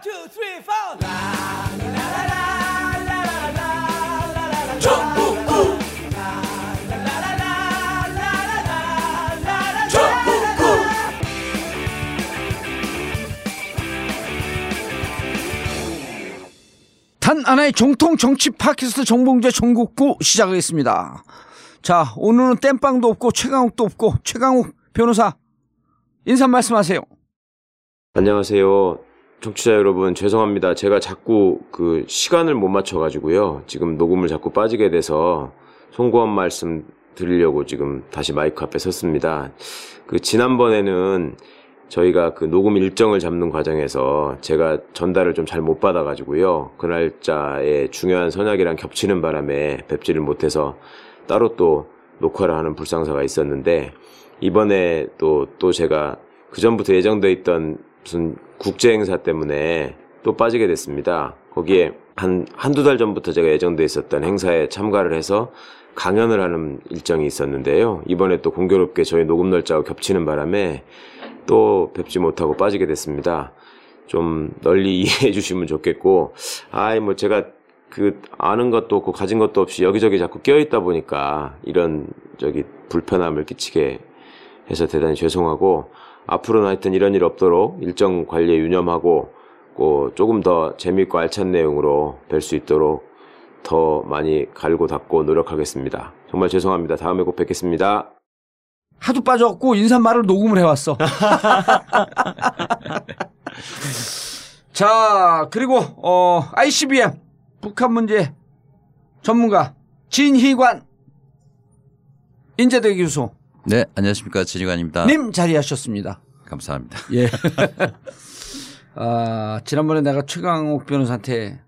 One, two, three, four. 단 하나의 정통 정치 팟캐스트 정봉재 정국구 시작하겠습니다. 자, 오늘은 땜빵도 없고 최강욱도 없고 최강욱 변호사 인사 말씀하세요. 안녕하세요. 청취자 여러분, 죄송합니다. 제가 자꾸 그 시간을 못 맞춰가지고요. 지금 녹음을 자꾸 빠지게 돼서 송구한 말씀 드리려고 지금 다시 마이크 앞에 섰습니다. 그 지난번에는 저희가 그 녹음 일정을 잡는 과정에서 제가 전달을 좀 잘 못 받아가지고요. 그 날짜에 중요한 선약이랑 겹치는 바람에 뵙지를 못해서 따로 또 녹화를 하는 불상사가 있었는데 이번에 또, 또 제가 그 전부터 예정돼 있던 무슨 국제 행사 때문에 또 빠지게 됐습니다. 거기에 한, 한두 달 전부터 제가 예정돼 있었던 행사에 참가를 해서 강연을 하는 일정이 있었는데요. 이번에 또 공교롭게 저희 녹음 날짜가 겹치는 바람에 또 뵙지 못하고 빠지게 됐습니다. 좀 널리 이해해 주시면 좋겠고, 아이, 뭐 제가 그 아는 것도 없고 가진 것도 없이 여기저기 자꾸 껴있다 보니까 이런 저기 불편함을 끼치게 해서 대단히 죄송하고, 앞으로는 하여튼 이런 일 없도록 일정 관리에 유념하고 고 조금 더 재미있고 알찬 내용으로 뵐 수 있도록 더 많이 갈고 닦고 노력하겠습니다. 정말 죄송합니다. 다음에 꼭 뵙겠습니다. 하도 빠져갖고 인사말을 녹음을 해왔어. 자, 그리고, 어, ICBM, 북한 문제 전문가, 진희관, 인재대 교수, 네, 안녕하십니까. 진희관입니다. 님 자리하셨습니다. 감사합니다. 예. 아, 지난번에 내가 최강욱 변호사한테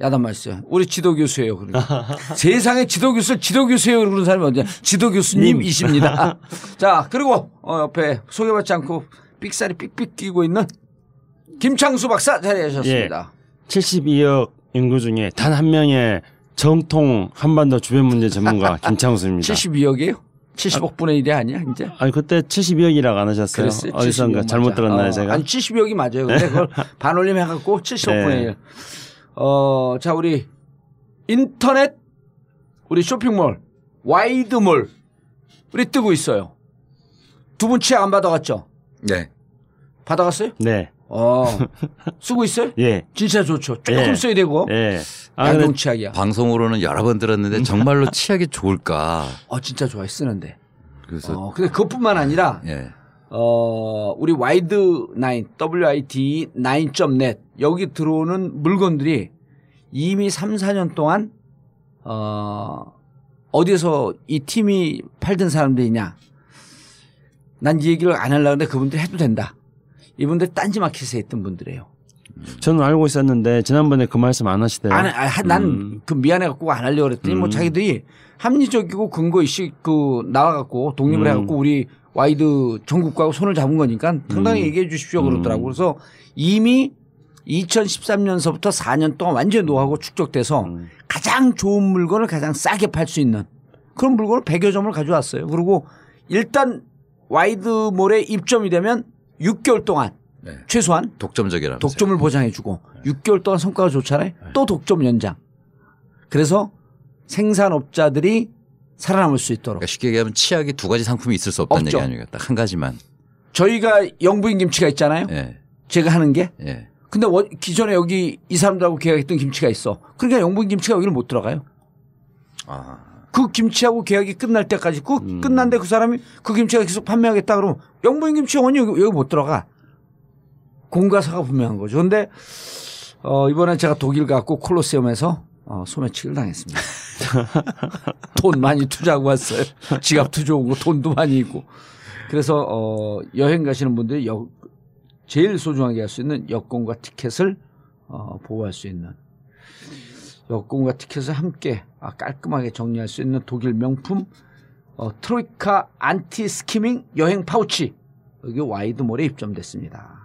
야단맞았어요. 우리 지도 교수예요. 그러니까. 세상에 지도 교수, 지도 교수예요. 그러는 사람이 어디야? 지도 교수님이십니다. 자, 그리고 어, 옆에 소개받지 않고 삑살이 삑삑 끼고 있는 김창수 박사 자리하셨습니다. 72억 인구 중에 단 한 명의 정통 한반도 주변 문제 전문가 김창수입니다. 72억이에요? 70억 분의 1이 아니야, 이제? 아니 그때 72억이라고 안 하셨어요? 그랬어요. 어디선가 72억 잘못. 들었나요, 어, 제가? 아니 70억이 맞아요. 근데 그걸 반올림 해갖고 70억 분의 네. 1. 어, 자 우리 인터넷 우리 쇼핑몰 와이드몰 우리 뜨고 있어요. 두 분 치약 안 받아갔죠? 네. 받아갔어요? 네. 어, 쓰고 있어요? 예. 진짜 좋죠. 조금 예. 써야 되고 예. 아, 양동 치약이야. 방송으로는 여러 번 들었는데 정말로 치약이 좋을까. 어, 진짜 좋아요. 쓰는데. 그래서 어, 근데 그것뿐만 아니라 예. 어, 우리 와이드 9, WIDE 9.net 여기 들어오는 물건들이 이미 3, 4년 동안 어, 어디서 이 팀이 팔던 사람들이냐. 난 이 얘기를 안 하려고 하는데 그분들 해도 된다. 이분들 딴지 마켓에 있던 분들이에요. 저는 알고 있었는데 지난번에 그 말씀 안 하시대요. 안, 아, 난그 미안해갖고 안 하려고 그랬더니 뭐 음. 자기들이 합리적이고 근거 이식 그 나와갖고 독립을 음. 해갖고 우리 와이드 전국구하고 손을 잡은 거니까 당당히 음. 얘기해 주십시오 그러더라고. 그래서 이미 2013년서부터 4년 동안 완전히 노하고 축적돼서 음. 가장 좋은 물건을 가장 싸게 팔 수 있는 그런 물건을 100여 점을 가져왔어요. 그리고 일단 와이드몰에 입점이 되면 6개월 동안 네. 최소한 독점적이라면서요. 독점을 보장해주고 6개월 동안 성과가 좋잖아요. 또 독점 연장. 그래서 생산업자들이 살아남을 수 있도록 그러니까 쉽게 얘기하면 치약이 두 가지 상품이 있을 수 없다는 없죠. 얘기 아닙니까? 딱한 가지만. 저희가 영부인 김치가 있잖아요. 예. 제가 하는 게. 예. 근데 원- 기존에 여기 이 사람들하고 계약했던 김치가 있어. 그러니까 영부인 김치가 여기를 못 들어가요. 아. 그 김치하고 계약이 끝날 때까지 그 끝난데 그 사람이 그 김치가 계속 판매하겠다 그러면 영부인 김치 여기, 여기 못 들어가. 공가사가 분명한 거죠. 근데 어, 이번에 제가 독일 갔고 콜로세움에서 어, 소매치기를 당했습니다. 돈 많이 투자하고 왔어요. 지갑도 좋은 거 돈도 많이 있고. 그래서 어, 여행 가시는 분들이 여, 제일 소중하게 할 수 있는 여권과 티켓을 어, 보호할 수 있는 여권과 티켓을 함께 아, 깔끔하게 정리할 수 있는 독일 명품 어, 트로이카 anti-skimming 여행 파우치 여기 와이드몰에 입점됐습니다.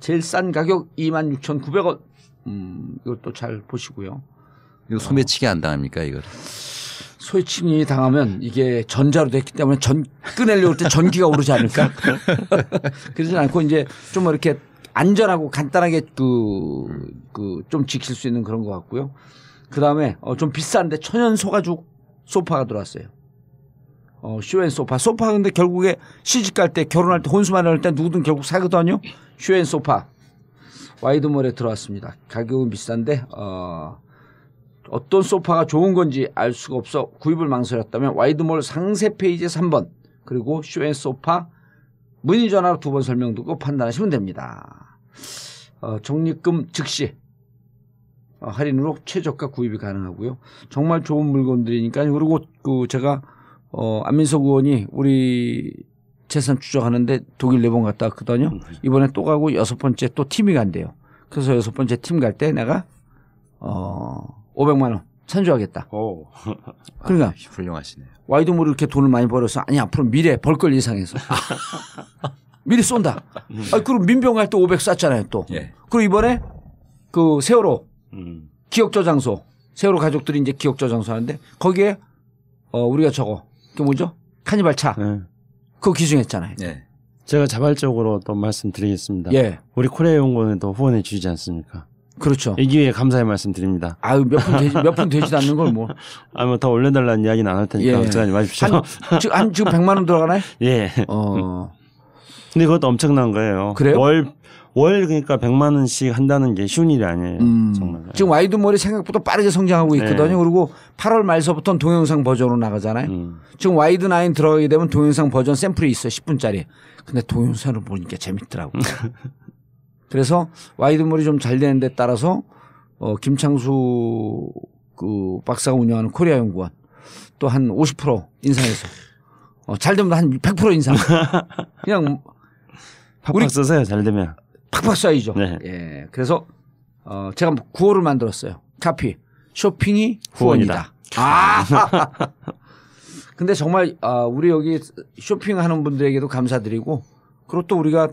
제일 싼 가격 26,900원. 음, 이것도 잘 보시고요. 이거 소매치기 안 당합니까 이걸? 소매치기 당하면 이게 전자로 됐기 때문에 전할때 전기가 오르지 않을까? 그러지 않고 이제 좀 이렇게 안전하고 간단하게 그 그 좀 지킬 수 있는 그런 것 같고요. 그 다음에 어, 좀 비싼데 천연 소가죽 소파가 들어왔어요. 어, 쇼앤 소파. 소파 근데 결국에 시집 갈 때 결혼할 때 혼수만 할 때 누구든 결국 사거든요. 쇼앤 소파. 와이드몰에 들어왔습니다. 가격은 비싼데 어, 어떤 소파가 좋은 건지 알 수가 없어 구입을 망설였다면 와이드몰 상세 페이지 3번 그리고 쇼앤 소파 문의 전화로 두 번 설명 듣고 판단하시면 됩니다. 어, 적립금 즉시 어, 할인으로 최저가 구입이 가능하고요. 정말 좋은 물건들이니까 그리고 그 제가 어, 안민석 의원이 우리 재산 추적하는데 독일 네 번 갔다 왔거든요. 이번에 또 가고 여섯 번째 또 팀이 간대요. 그래서 여섯 번째 팀 갈 때 내가 어 500만 원 찬조하겠다. 오. 그러니까 아, 훌륭하시네요. 와이드몰 이렇게 돈을 많이 벌어서 아니 앞으로 미래 벌 걸 예상해서 미리 쏜다. 아 그리고 민병 갈 때 500 쐈잖아요 또. 예. 그리고 이번에 그 세월호 음. 기억 저장소 세월호 가족들이 이제 기억 저장소 하는데 거기에 어 우리가 저거 그 뭐죠 카니발 차 네. 그거 기증했잖아요. 예. 제가 자발적으로 또 말씀드리겠습니다. 예, 우리 코리아 연구원에도 후원해 주시지 않습니까? 그렇죠. 이 기회에 감사의 말씀 드립니다. 아유 몇푼 되지 몇푼 되지도 않는 걸 뭐. 아 뭐 더 올려달라는 이야기는 안 할 테니까 예. 걱정하지 마십시오. 한 지금 한 지금 100만 원 들어가나요? 예. 어. 근데 그것도 엄청난 거예요. 그래요? 월, 월 그러니까 100만 원씩 한다는 게 쉬운 일이 아니에요. 음. 정말. 지금 와이드몰이 생각보다 빠르게 성장하고 있거든요. 네. 그리고 8월 말서부터는 동영상 버전으로 나가잖아요. 음. 지금 와이드 나인 들어가게 되면 동영상 버전 샘플이 있어요. 10분짜리. 근데 동영상을 보니까 재밌더라고. 그래서 와이드몰이 좀 잘 되는 데 따라서 어, 김창수 그 박사가 운영하는 코리아 연구원 또 한 50% 인상해서 어, 잘 되면 한 100% 인상. 그냥 우리- 쓰세요. 잘 되면. 팍팍 쏴이죠. 네. 예. 그래서 어 제가 구호를 만들었어요. 카피 쇼핑이 후원이다. 후원이다. 아. 근데 정말 아 우리 여기 쇼핑하는 분들에게도 감사드리고 그리고 또 우리가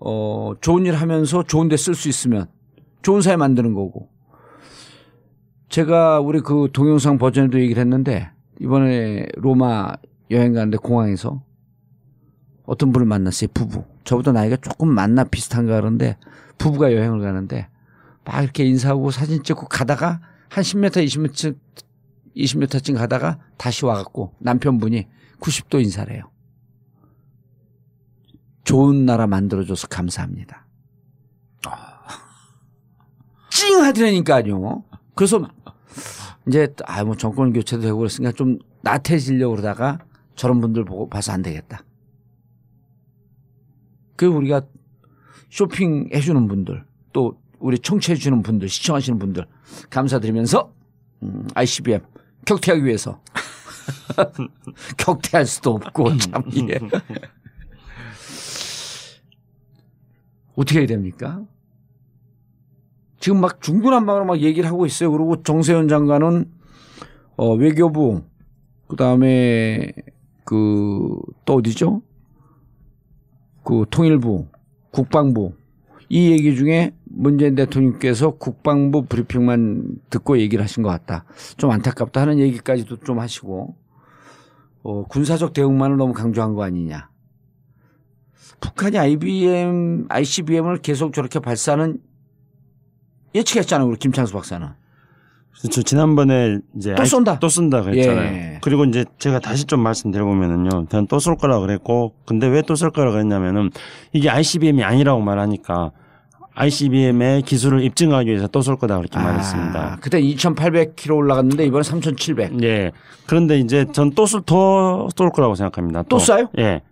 어 좋은 일 하면서 좋은 데 쓸 수 있으면 좋은 사회 만드는 거고. 제가 우리 그 동영상 버전에도 얘기를 했는데 이번에 로마 여행 가는데 공항에서 어떤 분을 만났어요. 부부. 저보다 나이가 조금 만나 비슷한가 그런데 부부가 여행을 가는데 막 이렇게 인사하고 사진 찍고 가다가 한 10m, 20m, 20m쯤 가다가 다시 와갖고 남편분이 90도 인사를 해요. 좋은 나라 만들어줘서 감사합니다. 찡 하더라니까요. 그래서 이제 아뭐 정권 교체도 되고 그랬으니까 좀 나태해지려고 그러다가 저런 분들 보고 봐서 안 되겠다. 그 우리가 쇼핑 해 주는 분들 또 우리 청취해 주는 분들 시청하시는 분들 감사드리면서 음, ICBM 격퇴하기 위해서 격퇴할 수도 없고 참 이게 어떻게 해야 됩니까? 지금 막 중구난방으로 막 얘기를 하고 있어요. 그리고 정세현 장관은 어, 외교부 그 다음에 그 또 어디죠? 그 통일부, 국방부 이 얘기 중에 문재인 대통령께서 국방부 브리핑만 듣고 얘기를 하신 것 같다. 좀 안타깝다 하는 얘기까지도 좀 하시고 어, 군사적 대응만을 너무 강조한 거 아니냐. 북한이 IBM, ICBM을 계속 저렇게 발사하는 예측했잖아요. 우리 김창수 박사는. 저 지난번에 이제 또 쏜다. 또 쏜다 그랬잖아요. 예. 그리고 이제 제가 다시 좀 말씀드려보면은요. 저는 또쏠 거라 그랬고, 근데 왜 또 쏠 거라 그랬냐면은 이게 ICBM이 아니라고 말하니까 ICBM의 기술을 입증하기 위해서 또 쏠 거다 그렇게 말했습니다. 아, 그때 2,800km 올라갔는데 이번에 3,700. 예. 그런데 이제 전 또 쏠, 더 쏠 거라고 생각합니다. 또 쏴요? 예.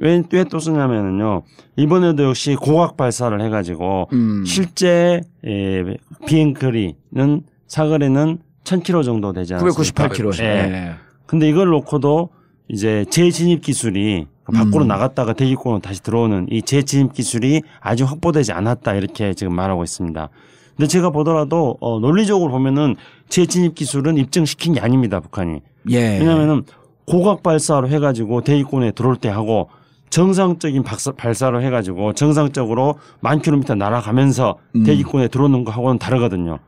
왜, 왜또 쏘냐면은요. 이번에도 역시 고각 발사를 해가지고 음. 실제 예, 비행거리는 사거리는 1000km 정도 되지 않습니까? 998km. 예. 근데 이걸 놓고도 이제 재진입 기술이 밖으로 음. 나갔다가 대기권으로 다시 들어오는 이 재진입 기술이 아직 확보되지 않았다 이렇게 지금 말하고 있습니다. 근데 제가 보더라도 어, 논리적으로 보면은 재진입 기술은 입증시킨 게 아닙니다 북한이. 예. 왜냐하면은 고각 발사로 해가지고 대기권에 들어올 때 하고 정상적인 박사, 발사로 해가지고 정상적으로 만 킬로미터 날아가면서 음. 대기권에 들어오는 거 하고는 다르거든요.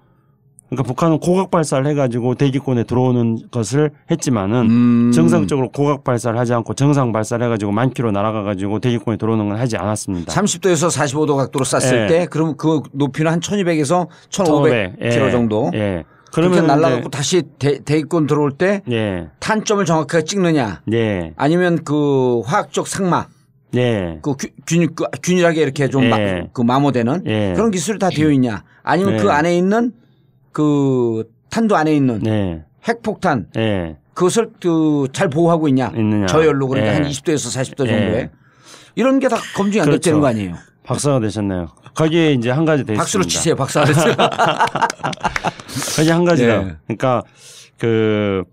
그러니까 북한은 고각 발사를 해가지고 대기권에 들어오는 것을 했지만은 음. 정상적으로 고각 발사를 하지 않고 정상 발사를 해가지고 만 킬로 날아가가지고 대기권에 들어오는 건 하지 않았습니다. 30도에서 45도 각도로 쐈을 예. 때 그럼 그 높이는 한 1200에서 1500 예. 킬로 정도. 예. 그러면 날아가고 다시 대, 대기권 들어올 때 예. 탄점을 정확하게 찍느냐 예. 아니면 그 화학적 상마 예. 그 균, 균, 그 균일하게 이렇게 좀 예. 마, 그 마모되는 예. 그런 기술이 다 되어 있냐 아니면 예. 그 안에 있는 그 탄도 안에 있는 예. 핵폭탄 예. 그것을 그 잘 보호하고 있냐 있느냐. 저열로 그러니까 예. 한 20도에서 40도 예. 정도에 이런 게 다 검증이 안 그렇죠. 됐다는 거 아니에요. 박사가 되셨네요. 거기에 이제 한 가지 더 박수로. 치세요. 안 했어요. 거기 한 가지가 예. 그러니까 그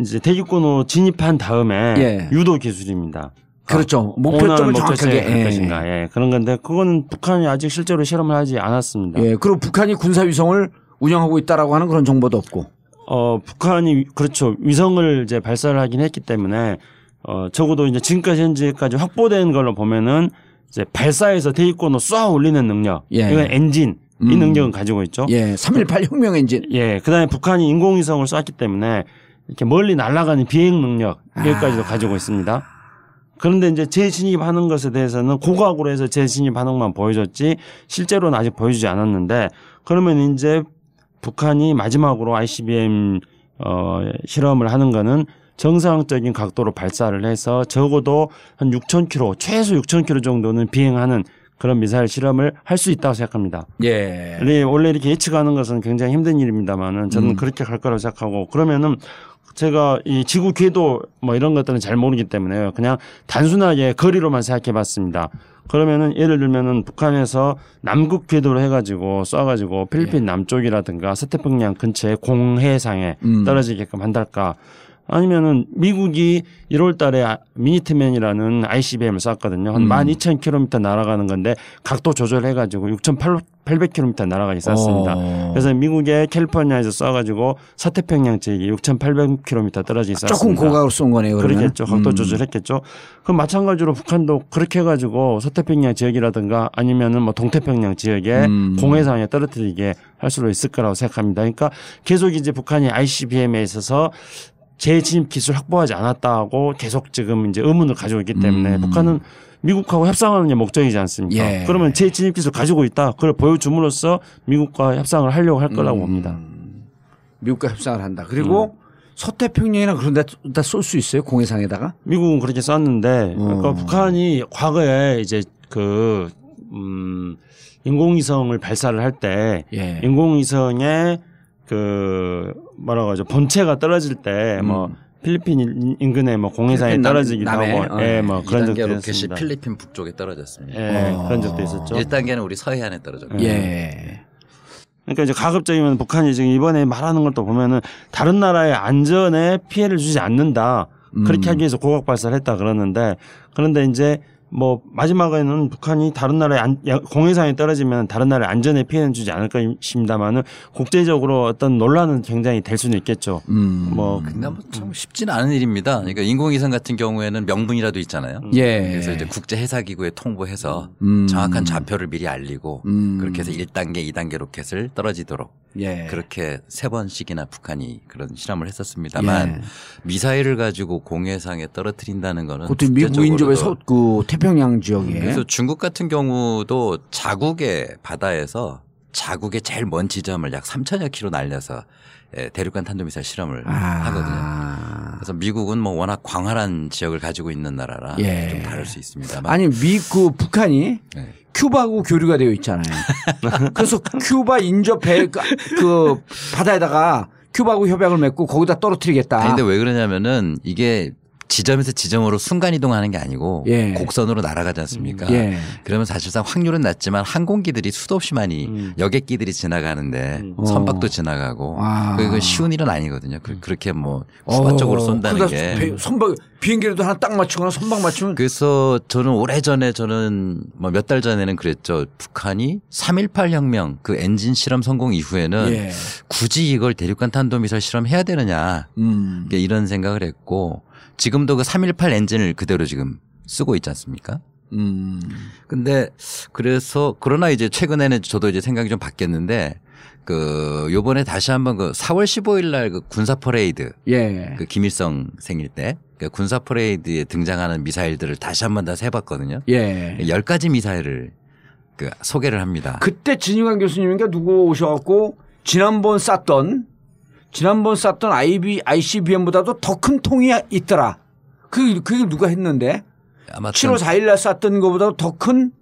이제 대기권으로 진입한 다음에 예. 유도 기술입니다. 그렇죠. 원하는 목표점을 정확하게. 갈 예. 것인가. 예. 그런 건데 그거는 북한이 아직 실제로 실험을 하지 않았습니다. 예. 그리고 북한이 군사 위성을 운영하고 있다라고 하는 그런 정보도 없고. 어, 북한이 그렇죠. 위성을 이제 발사를 하긴 했기 때문에 어, 적어도 이제 지금까지 현재까지 확보된 걸로 보면은 이제 발사해서 대기권으로 쏘아 올리는 능력. 예. 이건 엔진 이 음. 능력은 가지고 있죠. 예. 3.18 혁명 엔진. 예. 그 다음에 북한이 인공위성을 쐈기 때문에 이렇게 멀리 날아가는 비행 능력 여기까지도 아. 가지고 있습니다. 그런데 이제 재진입하는 것에 대해서는 고각으로 해서 재진입 반응만 보여줬지 실제로는 아직 보여주지 않았는데 그러면 이제 북한이 마지막으로 ICBM 어 실험을 하는 거는 정상적인 각도로 발사를 해서 적어도 한 6,000km 최소 6,000km 정도는 비행하는 그런 미사일 실험을 할 수 있다고 생각합니다. 예. 네, 원래 이렇게 예측하는 것은 굉장히 힘든 일입니다만은 저는 음. 그렇게 갈 거라고 생각하고 그러면은 제가 이 지구 궤도 뭐 이런 것들은 잘 모르기 때문에 그냥 단순하게 거리로만 생각해 봤습니다. 그러면은 예를 들면은 북한에서 남극 궤도로 해가지고 쏴가지고 필리핀 남쪽이라든가 서태평양 근처에 공해상에 음. 떨어지게끔 한달까 아니면은 미국이 1월 달에 미니트맨이라는 ICBM을 쐈거든요. 한 음. 12,000km 날아가는 건데 각도 조절해 가지고 6,800km 날아가게 쐈습니다. 어. 그래서 미국의 캘리포니아에서 쏴 가지고 서태평양 지역이 6,800km 떨어지게 쐈습니다. 조금 고각으로 쏜 거네요. 그러면. 그렇겠죠. 각도 음. 조절했겠죠. 그럼 마찬가지로 북한도 그렇게 해 가지고 서태평양 지역이라든가 아니면은 뭐 동태평양 지역에 음. 공해상에 떨어뜨리게 할 수도 있을 거라고 생각합니다. 그러니까 계속 이제 북한이 ICBM에 있어서 재진입 기술 확보하지 않았다고 계속 지금 이제 의문을 가지고 있기 때문에 음. 북한은 미국하고 협상하는 게 목적이지 않습니까? 예. 그러면 재진입 기술 가지고 있다. 그걸 보여줌으로써 미국과 협상을 하려고 할 거라고 음. 봅니다. 미국과 협상을 한다. 그리고 서태평양이나 그런 데다 쏠 수 있어요. 공해상에다가. 미국은 그렇게 쐈는데 그러니까 어. 북한이 과거에 이제 그 음, 인공위성을 발사를 할때 예. 인공위성의 그 뭐라고 하죠 본체가 떨어질 때뭐 음. 필리핀 인- 인근에 뭐 공해상에 필리핀 남- 떨어지기도 남해? 하고 어. 예, 뭐 그런 2단계 적도 로켓이 있었습니다. 필리핀 북쪽에 떨어졌습니다. 예, 어. 그런 적도 있었죠. 1단계는 우리 서해안에 떨어졌고. 예. 그러니까 이제 가급적이면 북한이 지금 이번에 말하는 것도 보면은 다른 나라의 안전에 피해를 주지 않는다. 그렇게 음. 하기 위해서 고각 발사를 했다 그러는데 그런데 이제 뭐 마지막에는 북한이 다른 나라의 안, 공해상에 떨어지면 다른 나라의 안전에 피해는 주지 않을 것입니다만은 국제적으로 어떤 논란은 굉장히 될 수는 있겠죠. 음. 뭐 근데 뭐참 쉽지는 않은 일입니다. 그러니까 인공위성 같은 경우에는 명분이라도 있잖아요. 예. 그래서 이제 국제 해사 기구에 통보해서 음. 정확한 좌표를 미리 알리고 음. 그렇게 해서 1단계, 2단계 로켓을 떨어지도록 예. 그렇게 세 번씩이나 북한이 그런 실험을 했었습니다만 예. 미사일을 가지고 공해상에 떨어뜨린다는 거는 그것도 미 무인조의 서, 그 태평양 지역에. 그래서 중국 같은 경우도 자국의 바다에서 자국의 제일 먼 지점을 약 3천여 킬로 날려서 예, 대륙간 탄도미사일 실험을 하거든요. 아. 그래서 미국은 뭐 워낙 광활한 지역을 가지고 있는 나라라 예. 좀 다를 수 있습니다만 아니 미그 북한이 네. 큐바하고 교류가 되어 있잖아요. 그래서 큐바 인접 배, 그, 그 바다에다가 큐바하고 협약을 맺고 거기다 떨어뜨리겠다. 아니 근데 왜 그러냐면은 이게 지점에서 지점으로 순간 이동하는 게 아니고 예. 곡선으로 날아가지 않습니까? 예. 그러면 사실상 확률은 낮지만 항공기들이 수도 없이 많이 음. 여객기들이 지나가는데 음. 선박도 어. 지나가고 아. 그거 쉬운 일은 아니거든요. 그, 렇게 뭐 수바적으로 어, 쏜다는 그러다 게. 배- 선박 비행기라도 하나 딱 맞추거나 선박 맞추면 그래서 저는 오래 전에 저는 뭐 몇 달 전에는 그랬죠. 북한이 3.18 혁명 그 엔진 실험 성공 이후에는 예. 굳이 이걸 대륙간 탄도미사일 실험해야 되느냐 음. 이런 생각을 했고 지금도 그 3.18 엔진을 그대로 지금 쓰고 있지 않습니까? 음. 근데 그래서 그러나 이제 최근에는 저도 이제 생각이 좀 바뀌었는데 그 요번에 다시 한번 그 4월 15일 날 그 군사 퍼레이드 예. 그 김일성 생일 때 그 군사 퍼레이드에 등장하는 미사일들을 다시 한번 다 세 봤거든요. 예. 열 가지 미사일을 그 소개를 합니다. 그때 진유관 교수님인가 누구 오셔 갖고 지난번 쐈던 지난번 쐈던 IB, ICBM보다도 더 큰 통이 있더라. 그, 그게 누가 했는데? 아마 7월 4일날 쐈던 것보다 더큰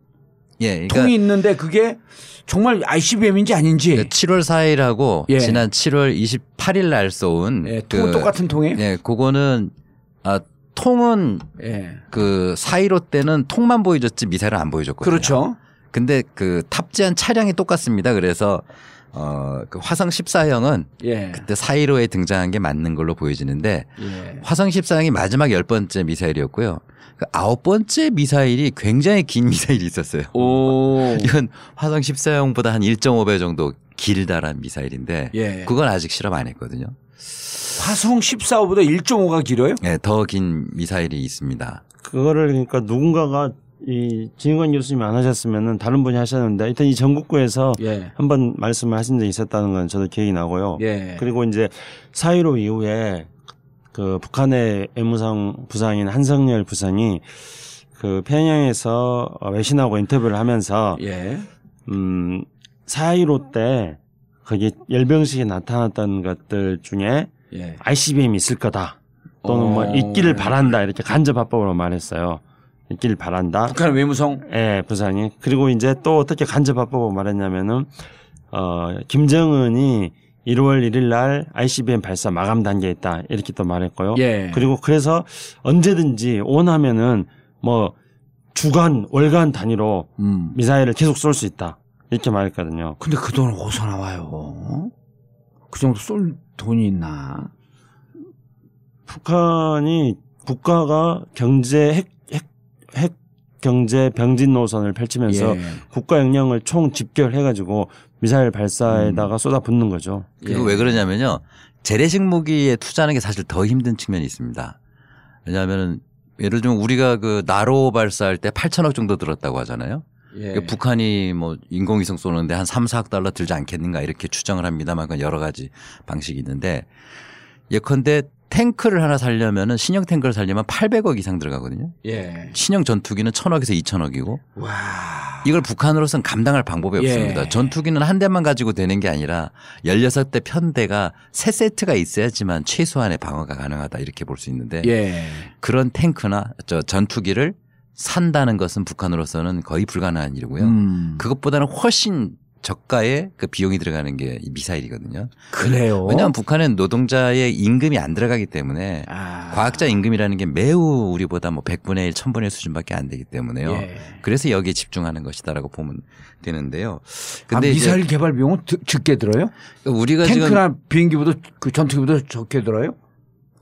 예, 그러니까 통이 있는데 그게 정말 ICBM인지 아닌지. 그 7월 4일하고 예. 지난 7월 28일 날쏜 예, 통 똑같은 통에. 예, 그거는 아 통은 예. 그4.15 때는 통만 보여줬지 미사일은 안 보여줬거든요. 그렇죠. 근데 그 탑재한 차량이 똑같습니다. 그래서 어, 그 화성 14형은 예. 그때 4.15에 등장한 게 맞는 걸로 보여지는데 예. 화성 14형이 마지막 열 번째 미사일이었고요. 그 아홉 번째 미사일이 굉장히 긴 미사일이 있었어요. 오. 이건 화성 14형보다 한 1.5배 정도 길다란 미사일인데 예. 그건 아직 실험 안 했거든요. 화성 14호보다 1.5가 길어요? 네, 더 긴 미사일이 있습니다. 그거를 그러니까 누군가가 이 진관 교수님이 안 하셨으면은 다른 분이 하셨는데 하여튼 이 전국구에서 예. 한번 말씀을 하신 적이 있었다는 건 저도 기억이 나고요. 예. 그리고 이제 4.15 이후에 그 북한의 외무성 부상인 한성열 부상이 그 평양에서 외신하고 인터뷰를 하면서 예. 음, 4.15때 거기 열병식이 나타났던 것들 중에 예. ICBM이 있을 거다. 또는 뭐 어. 있기를 바란다. 이렇게 간접 합법으로 말했어요. 있기를 바란다. 북한 외무성 예, 부상이. 그리고 이제 또 어떻게 간접 합법으로 말했냐면은 어, 김정은이 1월 1일 날 ICBM 발사 마감 단계에 있다. 이렇게 또 말했고요. 예. 그리고 그래서 언제든지 원하면은 뭐 주간, 월간 단위로 음. 미사일을 계속 쏠 수 있다. 이렇게 말했거든요. 근데 그 돈은 어디서 나와요? 그 정도 쏠 돈이 있나? 북한이 국가가 경제 핵, 핵, 핵 경제 병진 노선을 펼치면서 예. 국가 역량을 총 집결해가지고 미사일 발사에다가 쏟아붓는 거죠. 그리고 예. 왜 그러냐면요. 재래식 무기에 투자하는 게 사실 더 힘든 측면이 있습니다. 왜냐하면 예를 들면 우리가 그 나로 발사할 때 8천억 정도 들었다고 하잖아요. 예. 그 북한이 뭐 인공위성 쏘는데 한 3, 4억 달러 들지 않겠는가 이렇게 추정을 합니다만 그건 여러 가지 방식이 있는데 예컨대 탱크를 하나 살려면은 신형 탱크를 살려면 800억 이상 들어가거든요. 예. 신형 전투기는 1000억에서 2000억이고 와. 이걸 북한으로서는 감당할 방법이 예. 없습니다. 전투기는 한 대만 가지고 되는 게 아니라 16대 편대가 세 세트가 있어야지만 최소한의 방어가 가능하다 이렇게 볼 수 있는데 예. 그런 탱크나 저 전투기를 산다는 것은 북한으로서는 거의 불가능한 일이고요. 음. 그것보다는 훨씬 저가의 그 비용이 들어가는 게 이 미사일이거든요. 그래요. 왜냐하면 북한은 노동자의 임금이 안 들어가기 때문에 아. 과학자 임금이라는 게 매우 우리보다 뭐 100분의 1, 1000분의 1 수준밖에 안 되기 때문에요. 예. 그래서 여기에 집중하는 것이다라고 보면 되는데요. 아, 근데 이제 미사일 개발 비용은 드- 적게 들어요? 우리가 탱크나 비행기보다 그 전투기보다 적게 들어요?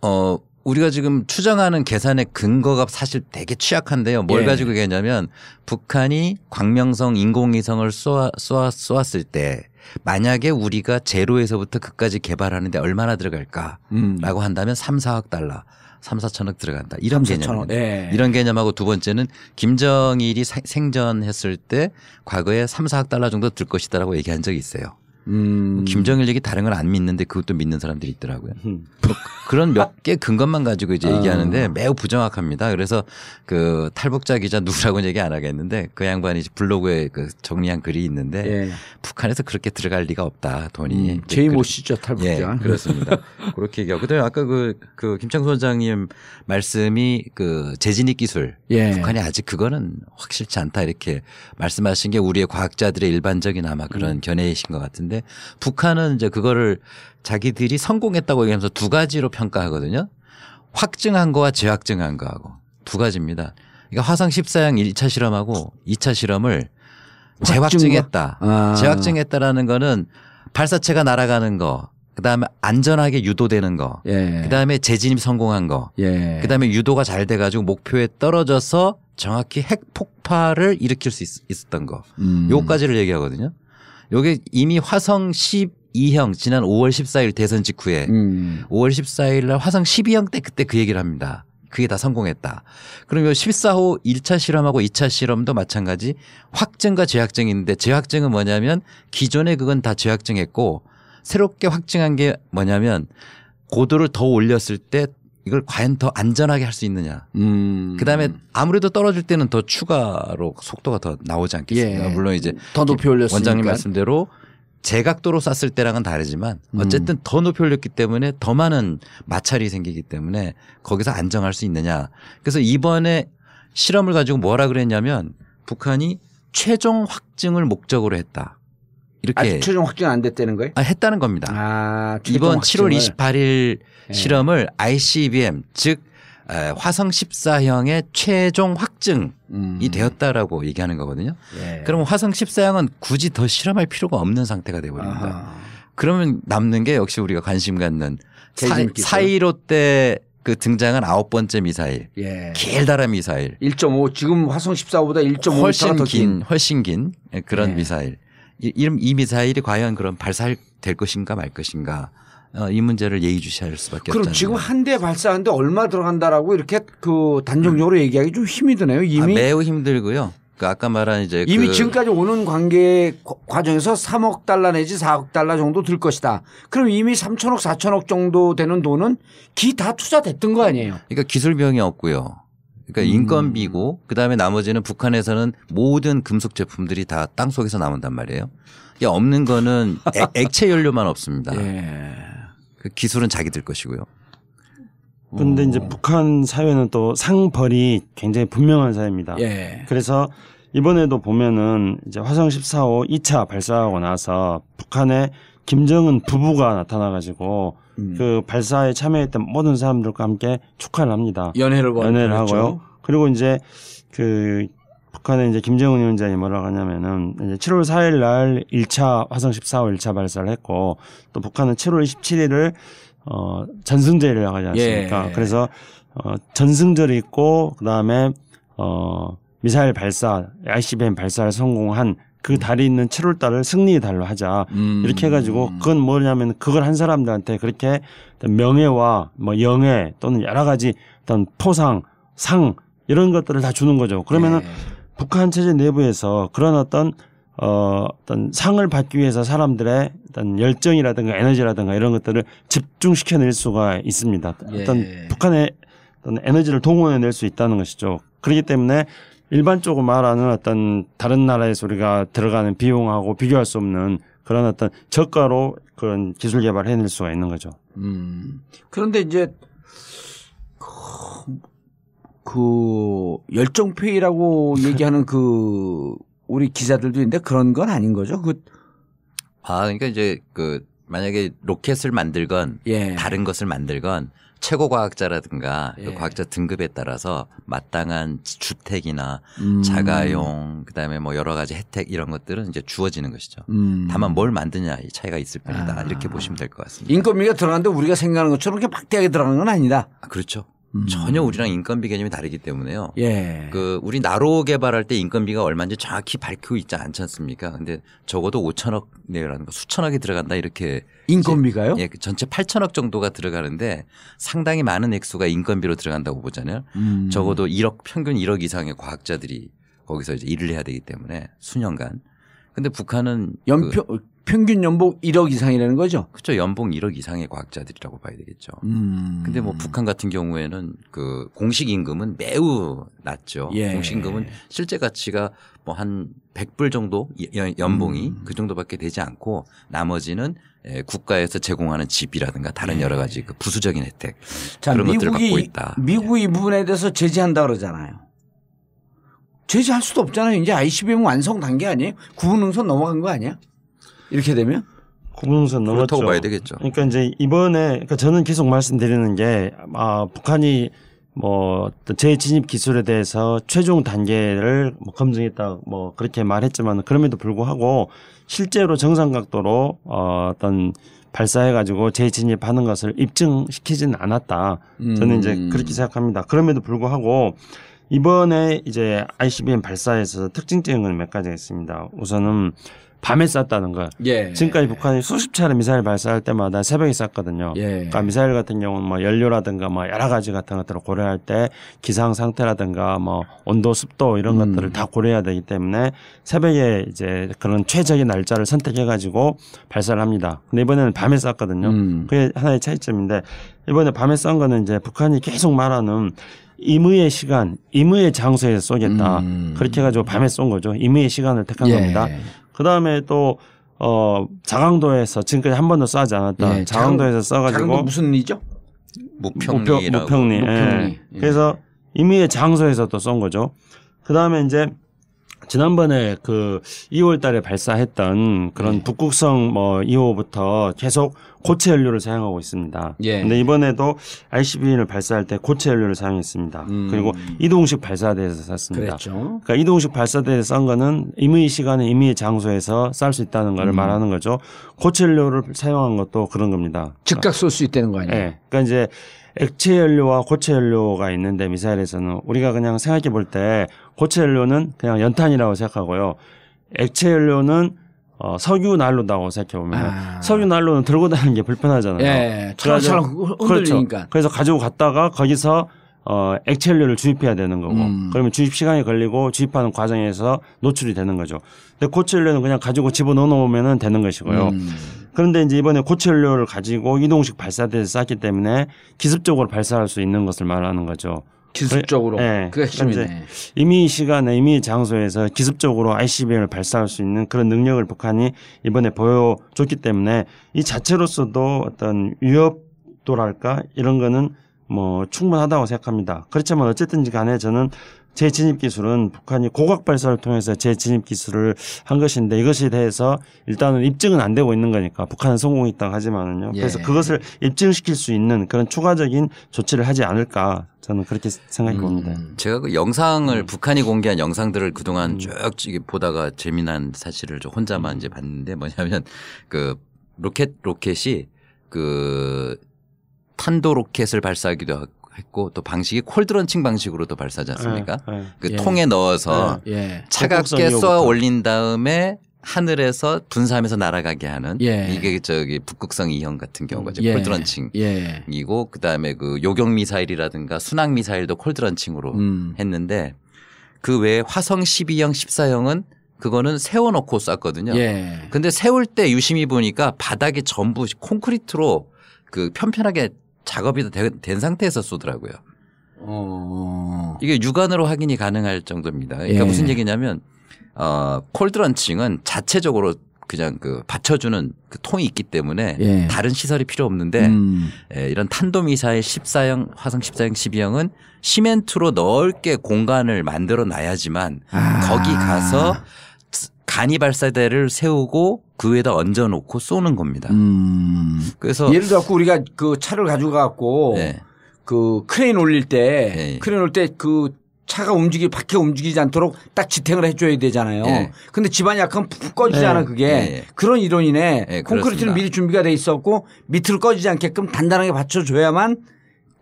어 우리가 지금 추정하는 계산의 근거가 사실 되게 취약한데요. 뭘 예. 가지고 얘기하냐면 북한이 광명성 인공위성을 쏘아, 쏘아, 쏘았을 때 만약에 우리가 제로에서부터 그까지 개발하는데 얼마나 들어갈까라고 음. 한다면 3, 4억 달러, 3, 4천억 들어간다. 이런 3, 4천억. 개념입니다. 예. 이런 개념하고 두 번째는 김정일이 사- 생전했을 때 과거에 3, 4억 달러 정도 들 것이다라고 얘기한 적이 있어요. 음. 김정일 얘기 다른 건안 믿는데 그것도 믿는 사람들이 있더라고요. 음. 뭐 그런 몇 개 근거만 가지고 이제 아. 얘기하는데 매우 부정확합니다. 그래서 그 탈북자 기자 누구라고는 얘기 안 하겠는데 그 양반이 블로그에 그 정리한 글이 있는데 예. 북한에서 그렇게 들어갈 리가 없다 돈이. 음. 제이 그- 모 씨죠 예, 탈북자. 그렇습니다. 그렇게 얘기하고. 그다음에 아까 그, 그 김창수 원장님 말씀이 그 재진입 기술. 예. 북한이 아직 그거는 확실치 않다 이렇게 말씀하신 게 우리의 과학자들의 일반적인 아마 그런 음. 견해이신 것 같은데 북한은 이제 그거를 자기들이 성공했다고 얘기하면서 두 가지로 평가하거든요. 확증한 거와 재확증한 거하고 두 가지입니다. 그러니까 화성 14형 1차 실험하고 2차 실험을 재확증했다. 아. 재확증했다라는 거는 발사체가 날아가는 거, 그 다음에 안전하게 유도되는 거, 예. 그 다음에 재진입 성공한 거, 예. 그 다음에 유도가 잘 돼가지고 목표에 떨어져서 정확히 핵 폭발을 일으킬 수 있, 었던 거. 음. 요까지를 얘기하거든요. 요게 이미 화성 12형 지난 5월 14일 대선 직후에 음. 5월 14일 날 화성 12형 때 그때 그 얘기를 합니다. 그게 다 성공했다. 그러면 14호 1차 실험하고 2차 실험도 마찬가지 확증과 재확증이 있는데 재확증은 뭐냐면 기존에 그건 다 재확증했고 새롭게 확증한 게 뭐냐면 고도를 더 올렸을 때 이걸 과연 더 안전하게 할 수 있느냐. 음. 그다음에 아무래도 떨어질 때는 더 추가로 속도가 더 나오지 않겠습니까? 예. 물론 이제 더 높이 올렸으니까. 원장님 말씀대로 제각도로 쐈을 때랑은 다르지만 음. 어쨌든 더 높이 올렸기 때문에 더 많은 마찰이 생기기 때문에 거기서 안정할 수 있느냐. 그래서 이번에 실험을 가지고 뭐라 그랬냐면 북한이 최종 확증을 목적으로 했다. 이렇게 아직 최종 확정 안 됐다는 거예요? 아, 했다는 겁니다. 아, 최종 이번 확정을. 7월 28일 예. 실험을 ICBM 즉 에, 화성 14형의 최종 확증이 음. 되었다라고 얘기하는 거거든요. 예. 그럼 화성 14형은 굳이 더 실험할 필요가 없는 상태가 되어버립니다. 아하. 그러면 남는 게 역시 우리가 관심 갖는. 4.15때그 등장한 아홉 번째 미사일 예. 길다란 미사일 1.5 지금 화성 14보다 1.5 훨씬 더긴 훨씬 긴 그런 네. 미사일 이, 이, 이 미사일이 과연 그런 발사될 것인가 말 것인가 어, 이 문제를 예의주시할 수밖에 그럼 없잖아요. 지금 한 대 발사하는데 얼마 들어간다라고 이렇게 그 단정적으로 얘기하기 좀 힘이 드네요. 아, 이미 매우 힘들고요. 그 아까 말한 이제 이미 그 지금까지 오는 관계 과- 과정에서 3억 달러 내지 4억 달러 정도 들 것이다. 그럼 이미 3천억 4천억 정도 되는 돈은 기 다 투자됐던 거 아니에요? 그러니까 기술 비용이 없고요. 그러니까 음. 인건비고 그다음에 나머지는 북한에서는 모든 금속 제품들이 다 땅 속에서 나온단 말이에요. 이게 없는 거는 액- 액체 연료만 없습니다. 예. 그 기술은 자기들 것이고요. 근데 이제 북한 사회는 또 상벌이 굉장히 분명한 사회입니다. 예. 그래서 이번에도 보면은 이제 화성 14호 2차 발사하고 나서 북한의 김정은 부부가 나타나가지고 음. 그 발사에 참여했던 모든 사람들과 함께 축하를 합니다. 연회를 벌- 연애를 벌였죠. 하고요. 그리고 이제 그 북한의 이제 김정은 위원장이 뭐라고 하냐면은 이제 7월 4일 날 1차 화성 14호 1차 발사를 했고 또 북한은 7월 27일을 어 전승절이라고 하지 않습니까? 예. 그래서 어 전승절이 있고 그다음에 어 미사일 발사 ICBM 발사를 성공한 그 달이 있는 7월 달을 승리의 달로 하자. 음. 이렇게 해가지고 그건 뭐냐면 그걸 한 사람들한테 그렇게 명예와 뭐 영예 또는 여러 가지 어떤 포상, 상 이런 것들을 다 주는 거죠. 그러면은 예. 북한 체제 내부에서 그런 어떤 어 어떤 상을 받기 위해서 사람들의 어떤 열정이라든가 에너지라든가 이런 것들을 집중시켜낼 수가 있습니다. 어떤 예. 북한의 어떤 에너지를 동원해낼 수 있다는 것이죠. 그렇기 때문에 일반적으로 말하는 어떤 다른 나라에서 우리가 들어가는 비용하고 비교할 수 없는 그런 어떤 저가로 그런 기술 개발을 해낼 수가 있는 거죠. 음. 그런데 이제 그, 그 열정페이라고 얘기하는 그 우리 기자들도 있는데 그런 건 아닌 거죠. 그 아, 그러니까 이제 그 만약에 로켓을 만들건 예. 다른 것을 만들건 최고 과학자라든가 그 예. 과학자 등급에 따라서 마땅한 주택이나 음. 자가용 그다음에 뭐 여러 가지 혜택 이런 것들은 이제 주어지는 것이죠. 음. 다만 뭘 만드냐 이 차이가 있을 뿐이다 아. 이렇게 보시면 될 것 같습니다. 인건비가 들어가는데 우리가 생각하는 것처럼 그렇게 막대하게 들어가는 건 아니다. 아, 그렇죠. 음. 전혀 우리랑 인건비 개념이 다르기 때문에요. 예. 그 우리 나로 개발할 때 인건비가 얼마인지 정확히 밝히고 있지 않지 않습니까? 근데 적어도 5천억 내라는 거 수천억이 들어간다 이렇게 인건비가요? 예, 그 전체 8천억 정도가 들어가는데 상당히 많은 액수가 인건비로 들어간다고 보잖아요. 음. 적어도 1억 평균 1억 이상의 과학자들이 거기서 이제 일을 해야 되기 때문에 수년간. 근데 북한은 연평 평균 연봉 1억 이상이라는 거죠. 그렇죠. 연봉 1억 이상의 과학자들이라고 봐야 되겠죠. 음. 근데 뭐 북한 같은 경우에는 그 공식 임금은 매우 낮죠. 예. 공식 임금은 실제 가치가 뭐 한 100불 정도 연- 연봉이 음. 그 정도밖에 되지 않고 나머지는 에, 국가에서 제공하는 집이라든가 다른 예. 여러 가지 그 부수적인 혜택 자, 그런 것들을 받고 있다. 미국이 이 부분에 대해서 제재한다 그러잖아요. 제재할 수도 없잖아요. 이제 ICBM 완성 단계 아니에요? 구분능선 넘어간 거 아니야? 이렇게 되면? 구분선 넘었죠. 그렇다고 봐야 되겠죠. 그러니까 이제 이번에 그러니까 저는 계속 말씀드리는 게 아, 북한이 뭐 재진입 기술에 대해서 최종 단계를 뭐 검증했다 뭐 그렇게 말했지만 그럼에도 불구하고 실제로 정상 각도로 어, 어떤 발사해 가지고 재진입하는 것을 입증시키지는 않았다. 저는 이제 음. 그렇게 생각합니다. 그럼에도 불구하고 이번에 이제 ICBM 발사에서 특징적인 건 몇 가지가 있습니다. 우선은 밤에 쐈다는 거. 예. 지금까지 북한이 수십 차례 미사일 발사할 때마다 새벽에 쐈거든요. 예. 그러니까 미사일 같은 경우는 뭐 연료라든가 뭐 여러 가지 같은 것들을 고려할 때 기상 상태라든가 뭐 온도 습도 이런 음. 것들을 다 고려해야 되기 때문에 새벽에 이제 그런 최적의 날짜를 선택해 가지고 발사를 합니다. 근데 이번에는 밤에 쐈거든요. 음. 그게 하나의 차이점인데 이번에 밤에 쏜 거는 이제 북한이 계속 말하는 임의의 시간, 임의의 장소에서 쏘겠다. 음. 그렇게 해가지고 밤에 쏜 거죠. 임의의 시간을 택한 예. 겁니다. 그 다음에 또, 어, 자강도에서 지금까지 한 번도 쏴지 않았다. 예, 자강도에서 쏴가지고. 거 무슨 일이죠? 무평리라고. 무평리. 예. 무평리. 예. 그래서 임의의 장소에서 또 쏜 거죠. 그 다음에 이제 지난번에 그 2월 달에 발사했던 그런 네. 북극성 뭐 2호부터 계속 고체 연료를 사용하고 있습니다. 예. 근데 이번에도 ICBM을 발사할 때 고체 연료를 사용했습니다. 음. 그리고 이동식 발사대에서 쐈습니다. 그랬죠. 그러니까 이동식 발사대에 쏜 거는 임의 시간에 임의 장소에서 쌀 수 있다는 거를 음. 말하는 거죠. 고체 연료를 사용한 것도 그런 겁니다. 즉각 쏠 수 있다는 거 아니에요? 예. 그러니까 이제 액체 연료와 고체 연료가 있는데 미사일에서는 우리가 그냥 생각해 볼 때 고체 연료는 그냥 연탄이라고 생각하고요. 액체 연료는 어, 석유 난로다고 생각해 보면 아. 석유 난로는 들고 다니는 게 불편하잖아요. 예. 차랑차랑 흔들리니까. 그렇죠. 그래서 가지고 갔다가 거기서 어, 액체 연료를 주입해야 되는 거고 음. 그러면 주입 시간이 걸리고 주입하는 과정에서 노출이 되는 거죠. 근데 고체 연료는 그냥 가지고 집어 넣어 놓으면 되는 것이고요. 음. 그런데 이제 이번에 고체 연료를 가지고 이동식 발사대에서 쐈기 때문에 기습적으로 발사할 수 있는 것을 말하는 거죠. 기술적으로. 예. 그게 핵심이네. 그러니까 이미 시간에 이미 장소에서 기습적으로 ICBM을 발사할 수 있는 그런 능력을 북한이 이번에 보여줬기 때문에 이 자체로서도 어떤 위협도랄까 이런 거는 뭐 충분하다고 생각합니다. 그렇지만 어쨌든지 간에 저는 재진입 기술은 북한이 고각 발사를 통해서 재진입 기술을 한 것인데 이것에 대해서 일단은 입증은 안 되고 있는 거니까 북한은 성공했다고 하지만은요. 그래서 예. 그것을 입증시킬 수 있는 그런 추가적인 조치를 하지 않을까 저는 그렇게 생각해 음. 봅니다. 제가 그 영상을 북한이 공개한 영상들을 그동안 쭉 이게 보다가 재미난 사실을 좀 혼자만 이제 봤는데 뭐냐면 그 로켓 로켓이 그 탄도 로켓을 발사하기도 하- 했고 또 방식이 콜드런칭 방식으로도 발사하지 않습니까? 예, 예. 그 예. 통에 넣어서 예. 차갑게 북극성 쏘아. 올린 다음에 하늘에서 분사하면서 날아가게 하는 예. 이게 저기 북극성 2형 같은 경우가 이제 예. 콜드런칭 예. 이고 그다음에 그 요격 미사일이라든가 순항 미사일도 콜드런칭으로 음. 했는데 그 외에 화성 12형 14형은 그거는 세워놓고 쐈거든요. 예. 근데 세울 때 유심히 보니까 바닥이 전부 콘크리트로 그 편편하게 작업이 다 된, 된 상태에서 쏘더라고요. 어. 이게 육안으로 확인이 가능할 정도입니다. 그러니까 예. 무슨 얘기냐면 어 콜드런칭은 자체적으로 그냥 그 받쳐주는 그 통이 있기 때문에 예. 다른 시설이 필요 없는데 음. 예, 이런 탄도미사일 14형, 화성 14형, 12형은 시멘트로 넓게 공간을 만들어 놔야지만 아. 거기 가서 간이 발사대를 세우고 그 위에다 얹어 놓고 쏘는 겁니다. 음. 그래서 예를 들어 갖고 우리가 그 차를 가지고 갖고 예, 그 크레인 올릴 때 예. 크레인 올릴 때그 차가 움직이 밖에 움직이지 않도록 딱 지탱을 해줘야 되잖아요. 예. 근데 집안이 약간 푹 꺼지잖아 네. 그게 예, 예. 그런 이론이네. 예, 콘크리트는. 미리 준비가 돼 있었고 밑으로 꺼지지 않게끔 단단하게 받쳐줘야만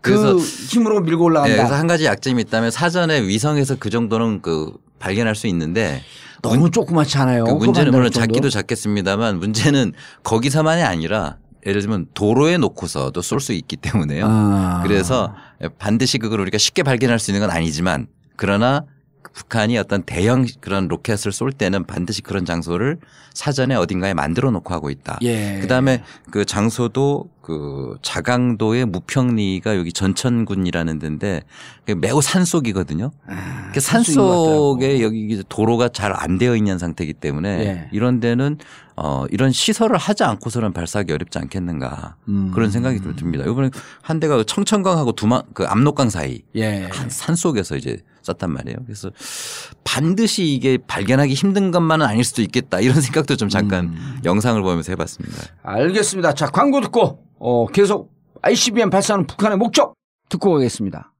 그 그래서- 힘으로 밀고 예, 올라간다. 그래서 한 가지 약점이 있다면 사전에 위성에서 그 정도는 그 발견할 수 있는데 너무 조그맣지 않아요. 그 그거 문제는 물론 정도? 작기도 작겠습니다만 문제는 거기서만이 아니라 예를 들면 도로에 놓고서도 쏠 수 있기 때문에요. 아. 그래서 반드시 그걸 우리가 쉽게 발견할 수 있는 건 아니지만 그러나 북한이 어떤 대형 그런 로켓을 쏠 때는 반드시 그런 장소를 사전에 어딘가에 만들어 놓고 하고 있다. 예. 그다음에 그 장소도 그 자강도의 무평리가 여기 전천군이라는 데인데 매우 산속이거든요. 아, 그 산속에. 여기 도로가 잘 안 되어 있는 상태이기 때문에 예. 이런 데는 어 이런 시설을 하지 않고서는 발사하기 어렵지 않겠는가 음. 그런 생각이 좀 듭니다. 이번에 한 대가 청천강하고 두만 그 압록강 사이 예. 한 산속에서 이제 썼단 말이에요. 그래서 반드시 이게 발견하기 힘든 것만은 아닐 수도 있겠다 이런 생각도 좀 잠깐 음. 영상을 보면서 해봤습니다. 알겠습니다. 자 광고 듣고 어, 계속 ICBM 발사하는 북한의 목적 듣고 가겠습니다.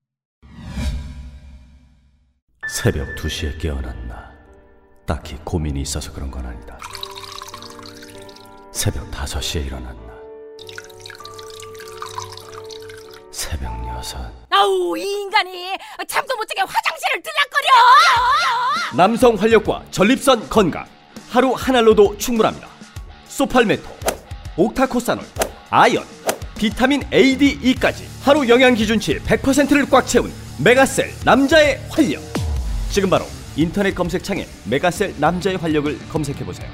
새벽 2시에 깨어났나. 딱히 고민이 있어서 그런 건 아니다. 새벽 5시에 일어났나. 새벽 6. 아우 이 인간이 잠도 못 자게 화장실을 들락거려 남성 활력과 전립선 건강 하루 한 알로도 충분합니다. 소팔메토, 옥타코사놀, 아연, 비타민 A, D, E까지 하루 영양 기준치 100%를 꽉 채운 메가셀 남자의 활력. 지금 바로 인터넷 검색창에 메가셀 남자의 활력을 검색해 보세요.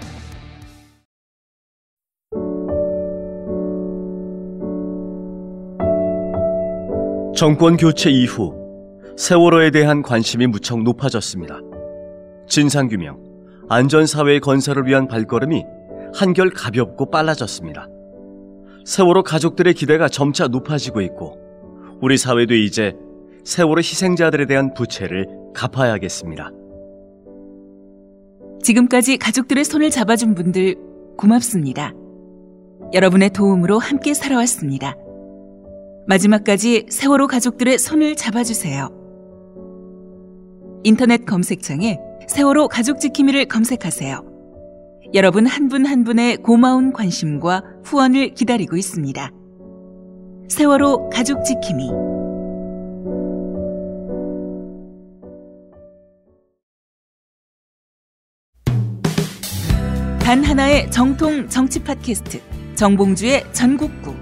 정권 교체 이후 세월호에 대한 관심이 무척 높아졌습니다. 진상규명, 안전사회 건설을 위한 발걸음이 한결 가볍고 빨라졌습니다. 세월호 가족들의 기대가 점차 높아지고 있고 우리 사회도 이제 세월호 희생자들에 대한 부채를 갚아야겠습니다. 지금까지 가족들의 손을 잡아준 분들 고맙습니다. 여러분의 도움으로 함께 살아왔습니다. 마지막까지 세월호 가족들의 손을 잡아주세요. 인터넷 검색창에 세월호 가족 지킴이를 검색하세요. 여러분 한분한 분의 고마운 관심과 후원을 기다리고 있습니다. 세월호 가족 지킴이 단 하나의 정통 정치 팟캐스트 정봉주의 전국구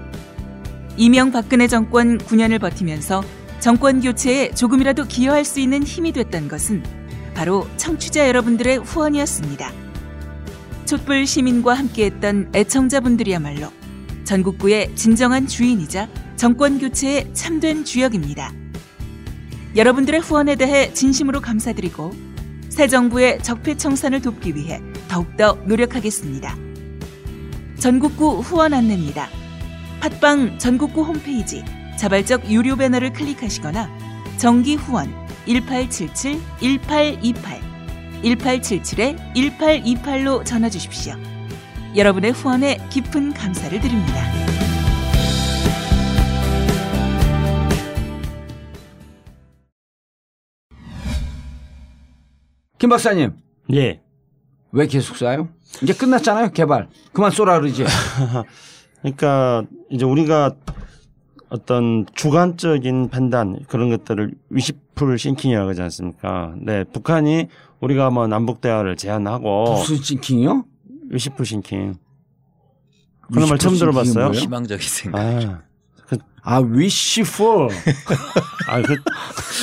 이명박근혜 정권 9년을 버티면서 정권 교체에 조금이라도 기여할 수 있는 힘이 됐던 것은 바로 청취자 여러분들의 후원이었습니다. 촛불 시민과 함께했던 애청자분들이야말로 전국구의 진정한 주인이자 정권 교체의 참된 주역입니다. 여러분들의 후원에 대해 진심으로 감사드리고 새 정부의 적폐 청산을 돕기 위해 더욱더 노력하겠습니다. 전국구 후원 안내입니다. 팟빵 전국구 홈페이지 자발적 유료 배너를 클릭하시거나 정기 후원 1877-1828 1877-1828로 전화 주십시오. 여러분의 후원에 깊은 감사를 드립니다. 김 박사님 예. 왜 계속 쏴요? 이제 끝났잖아요 개발. 그만 쏘라 그러지. 그러니까 이제 우리가 어떤 주관적인 판단 그런 것들을 wishful thinking이라고 하지 않습니까? 네, 북한이 우리가 뭐 남북 대화를 제안하고 무슨 thinking이요? wishful thinking 그런 말 처음 들어봤어요? 뭐예요? 희망적인 생각. 아, 아 wishful. 아, 그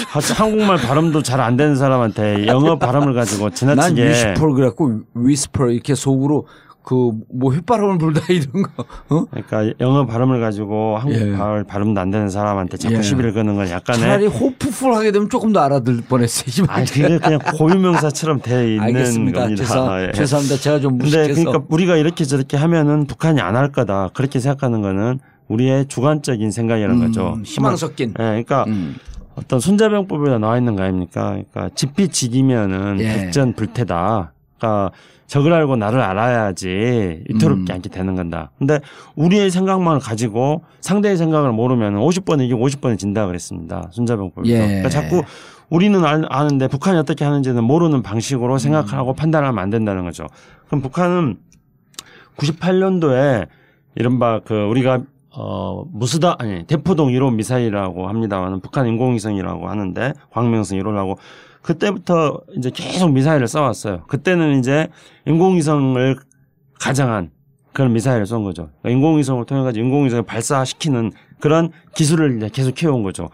하여튼 한국말 발음도 잘 안 되는 사람한테 영어 발음을 가지고 난 지나치게 wishful 그래갖고 whisper 이렇게 속으로 그뭐 휘바람을 불다 이런 거. 어? 그러니까 영어 발음을 가지고 한국 예. 말 발음도 안 되는 사람한테 자꾸 예. 시비를 거는 건 약간의 차라리 호프풀 하게 되면 조금 더 알아들 뻔했어요. 아니 그게 그냥 고유명사처럼 돼 있는 알겠습니다. 겁니다. 죄송, 예. 죄송합니다. 제가 좀 근데 무식해서. 그러니까 우리가 이렇게 저렇게 하면은 북한이 안 할 거다 그렇게 생각하는 거는 우리의 주관적인 생각이라는 음, 거죠. 희망 섞인. 예, 그러니까 음. 어떤 손자병법에 나와 있는 거 아닙니까? 그러니까 지피지기면은 예. 백전불태다. 그러니까 적을 알고 나를 알아야지 위태롭게 음. 않게 되는 건다. 근데 우리의 생각만을 가지고 상대의 생각을 모르면 50번에 이기고 50번에 진다 그랬습니다. 손자병법에서. 예. 그러니까 자꾸 우리는 알- 아는데 북한이 어떻게 하는지는 모르는 음. 방식으로 생각하고 판단하면 안 된다는 거죠. 그럼 북한은 98년도에 이른바 그 우리가 어 무스다 아니 대포동 1호 미사일이라고 합니다만은 북한 인공위성이라고 하는데 광명성 1호라고 그때부터 이제 계속 미사일을 쏴왔어요. 그때는 이제 인공위성을 가장한 그런 미사일을 쏜 거죠. 그러니까 인공위성을 통해 가지고 인공위성을 발사시키는 그런 기술을 이제 계속 키워온 거죠.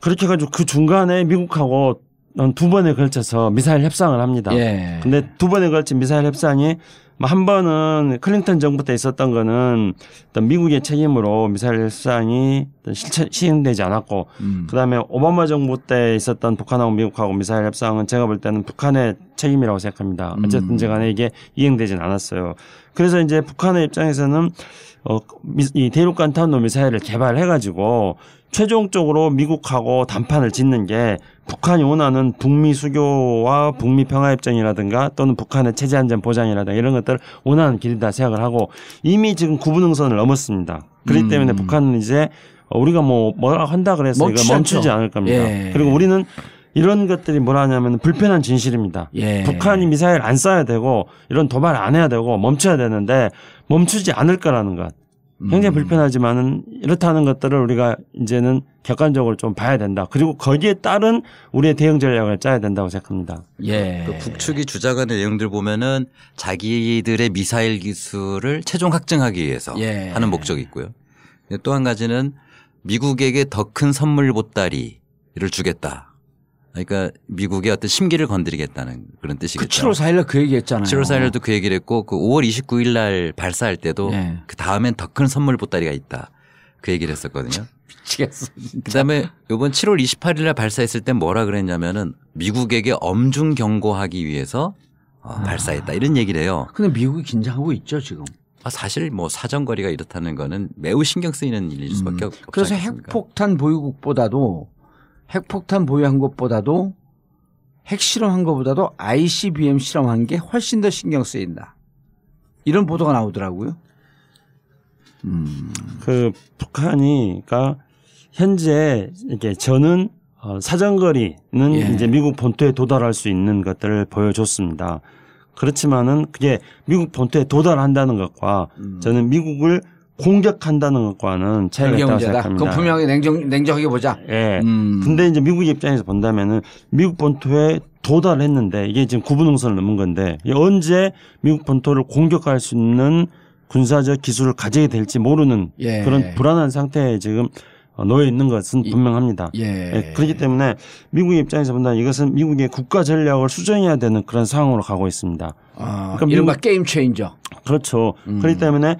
그렇게 해가지고 그 중간에 미국하고 한두 번에 걸쳐서 미사일 협상을 합니다. 예. 근데 두 번에 걸친 미사일 협상이 뭐 한 번은 클린턴 정부 때 있었던 거는 어떤 미국의 책임으로 미사일 어떤 실천, 시행되지 않았고 음. 그다음에 오바마 정부 때 있었던 북한하고 미국하고 미사일 협상은 제가 볼 때는 북한의 책임이라고 생각합니다. 어쨌든 음. 제가 이게 이행되진 않았어요. 그래서 이제 북한의 입장에서는 어, 미- 이 대륙 간 탄도 미사일을 개발해 가지고 최종적으로 미국하고 단판을 짓는 게 북한이 원하는 북미 수교와 북미 평화 협정이라든가 또는 북한의 체제 안전 보장이라든가 이런 것들을 원하는 길이다 생각을 하고 이미 지금 구분응선을 넘었습니다. 그렇기 음. 때문에 북한은 이제 어, 우리가 뭐 뭐라 한다 그래서 멈추지 이거 멈추지. 않을 겁니다. 예. 그리고 우리는 이런 것들이 뭐라 하냐면 불편한 진실입니다. 예. 북한이 미사일 안 쏴야 되고 이런 도발 안 해야 되고 멈춰야 되는데 멈추지 않을 거라는 것. 굉장히 불편하지만은 이렇다는 것들을 우리가 이제는 객관적으로 좀 봐야 된다. 그리고 거기에 따른 우리의 대응 전략을 짜야 된다고 생각합니다. 예. 그 북측이 주장하는 내용들 보면은 자기들의 미사일 기술을 최종 확증하기 위해서 예. 하는 목적이 있고요. 또 한 가지는 미국에게 더 큰 선물 보따리를 주겠다. 그러니까 미국의 어떤 심기를 건드리겠다는 그런 그 뜻이겠죠. 7월 4일 날 그 얘기했잖아요. 7월 4일도 그 얘기를 했고 그 5월 29일 날 발사할 때도 예. 그 다음엔 더 큰 선물 보따리가 있다. 그 얘기를 했었거든요. 미치겠어. 그다음에 이번 7월 28일 날 발사했을 때 뭐라 그랬냐면은 미국에게 엄중 경고하기 위해서 어, 아. 발사했다 이런 얘기를 해요. 근데 미국이 긴장하고 있죠 지금. 아, 사실 뭐 사정거리가 이렇다는 거는 매우 신경 쓰이는 일일 수밖에 음. 그래서 않겠습니까? 핵폭탄 보유국보다도 핵폭탄 보유한 것보다도 핵 실험한 것보다도 ICBM 실험한 게 훨씬 더 신경 쓰인다. 이런 보도가 나오더라고요. 그 북한이 그러니까 현재 이렇게 저는 어, 사정거리는 예. 이제 미국 본토에 도달할 수 있는 것들을 보여줬습니다. 그렇지만은 그게 미국 본토에 도달한다는 것과 저는 미국을 공격한다는 것과는 차이가 있다고. 생각합니다. 그건 분명히 냉정, 냉정하게 보자. 예. 음. 근데 이제 미국 입장에서 본다면은 미국 본토에 도달했는데 이게 지금 구분응선을 넘은 건데 언제 미국 본토를 공격할 수 있는 군사적 기술을 가지게 될지 모르는 예. 그런 불안한 상태에 지금 어, 놓여 있는 것은 이- 분명합니다. 예. 예, 그렇기 때문에 미국의 입장에서 본다면 이것은 미국의 국가 전략을 수정해야 되는 그런 상황으로 가고 있습니다. 아, 그럼 이른바 미국- 게임 체인저. 그렇죠. 음. 그렇기 때문에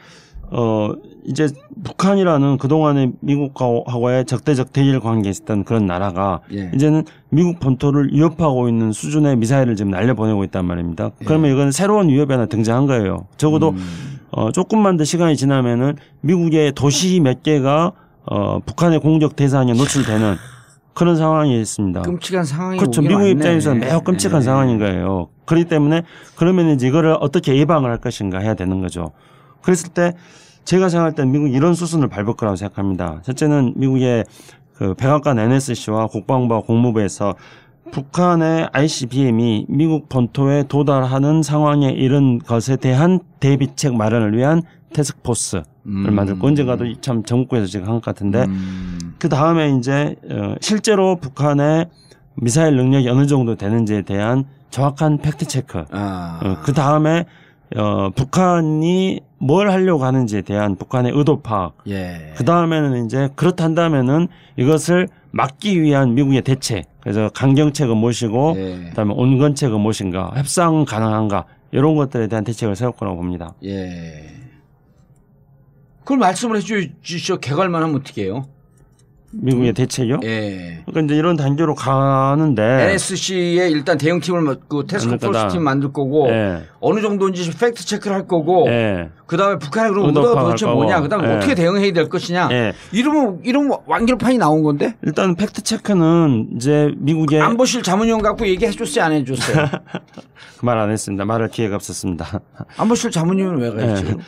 어 이제 북한이라는 그동안에 미국하고의 적대적 대일 관계에 있었던 그런 나라가 예. 이제는 미국 본토를 위협하고 있는 수준의 미사일을 지금 날려보내고 있단 말입니다. 그러면 이건 새로운 위협이 하나 등장한 거예요. 적어도 음. 어 조금만 더 시간이 지나면은 미국의 도시 몇 개가 어 북한의 공격 대상에 노출되는 그런 상황이 있습니다. 끔찍한 상황이 그렇죠. 미국. 입장에서는 매우 끔찍한 예. 상황인 거예요. 그렇기 때문에 그러면 이제 이거를 어떻게 예방을 할 것인가 해야 되는 거죠. 그랬을 때 제가 생각할 때 미국 이런 수순을 밟을 거라고 생각합니다. 첫째는 미국의 그 백악관 NSC와 국방부와 국무부에서 북한의 ICBM이 미국 본토에 도달하는 상황에 이른 것에 대한 대비책 마련을 위한 테스크포스를 음. 만들고 언젠가도 참 전국에서 지금 한 것 같은데 음. 그 다음에 이제 어, 실제로 북한의 미사일 능력이 어느 정도 되는지에 대한 정확한 팩트 체크. 아. 그 다음에 어, 북한이 뭘 하려고 하는지에 대한 북한의 의도 파악. 예. 그 다음에는 이제 그렇단다면은 이것을 막기 위한 미국의 대책. 그래서 강경책은 무엇이고, 예. 그다음에 온건책은 무엇인가, 협상 가능한가 이런 것들에 대한 대책을 세울 거라고 봅니다. 예. 그걸 말씀을 해 주시죠. 개괄만 하면 어떻게 해요? 미국의 대책이요. 예. 그러니까 이제 이런 단계로 가는데. NSC에 일단 대응팀을 마- 그 태스크포스 만들 거다. 팀 만들 거고 예. 어느 정도인지 팩트 체크를 할 거고 예. 그다음에 북한의 그럼 의도 의도가 도대체. 뭐냐 그다음에 예. 어떻게 대응해야 될 것이냐 예. 이러면 이러면 완결판이 나온 건데 일단 팩트 체크는 이제 미국의 안보실 자문위원 갖고 얘기해 줬어요 안 해 줬어요 그 말 안 했습니다. 말할 기회가 없었습니다. 안보실 자문위원 왜 가요 예. 지금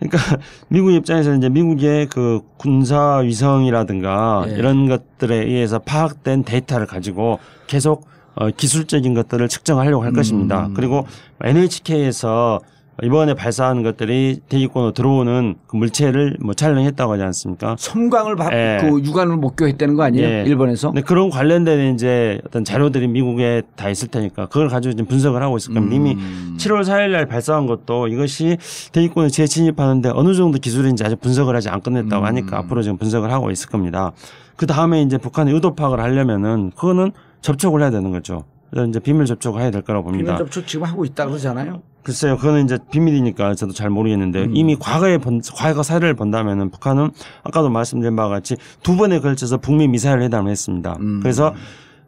그러니까 미국 입장에서 이제 미국의 그 군사 위성이라든가 예. 이런 것들에 의해서 파악된 데이터를 가지고 계속 어, 기술적인 것들을 측정하려고 할 것입니다. 음. 그리고 NHK에서 이번에 발사한 것들이 대기권으로 들어오는 그 물체를 뭐 촬영했다고 하지 않습니까? 섬광을 받, 예. 그 유관을 목격했다는 거 아니에요 예. 일본에서 근데 그런 관련된 이제 어떤 자료들이 미국에 다 있을 테니까 그걸 가지고 지금 분석을 하고 있을 겁니다. 이미 음. 7월 4일 날 발사한 것도 이것이 대기권에 재진입하는데 어느 정도 기술인지 아직 분석을 하지 안 끝냈다고 음. 하니까 앞으로 지금 분석을 하고 있을 겁니다. 그 다음에 이제 북한의 의도 파악을 하려면은 그거는 접촉을 해야 되는 거죠. 그래서 이제 비밀 접촉을 해야 될 거라고 봅니다. 비밀 접촉 지금 하고 있다 그러잖아요 글쎄요, 그거는 이제 비밀이니까 저도 잘 모르겠는데 음. 이미 과거에 본, 과거 사례를 본다면은 북한은 아까도 말씀드린 바와 같이 두 번에 걸쳐서 북미 미사일 회담을 했습니다. 음. 그래서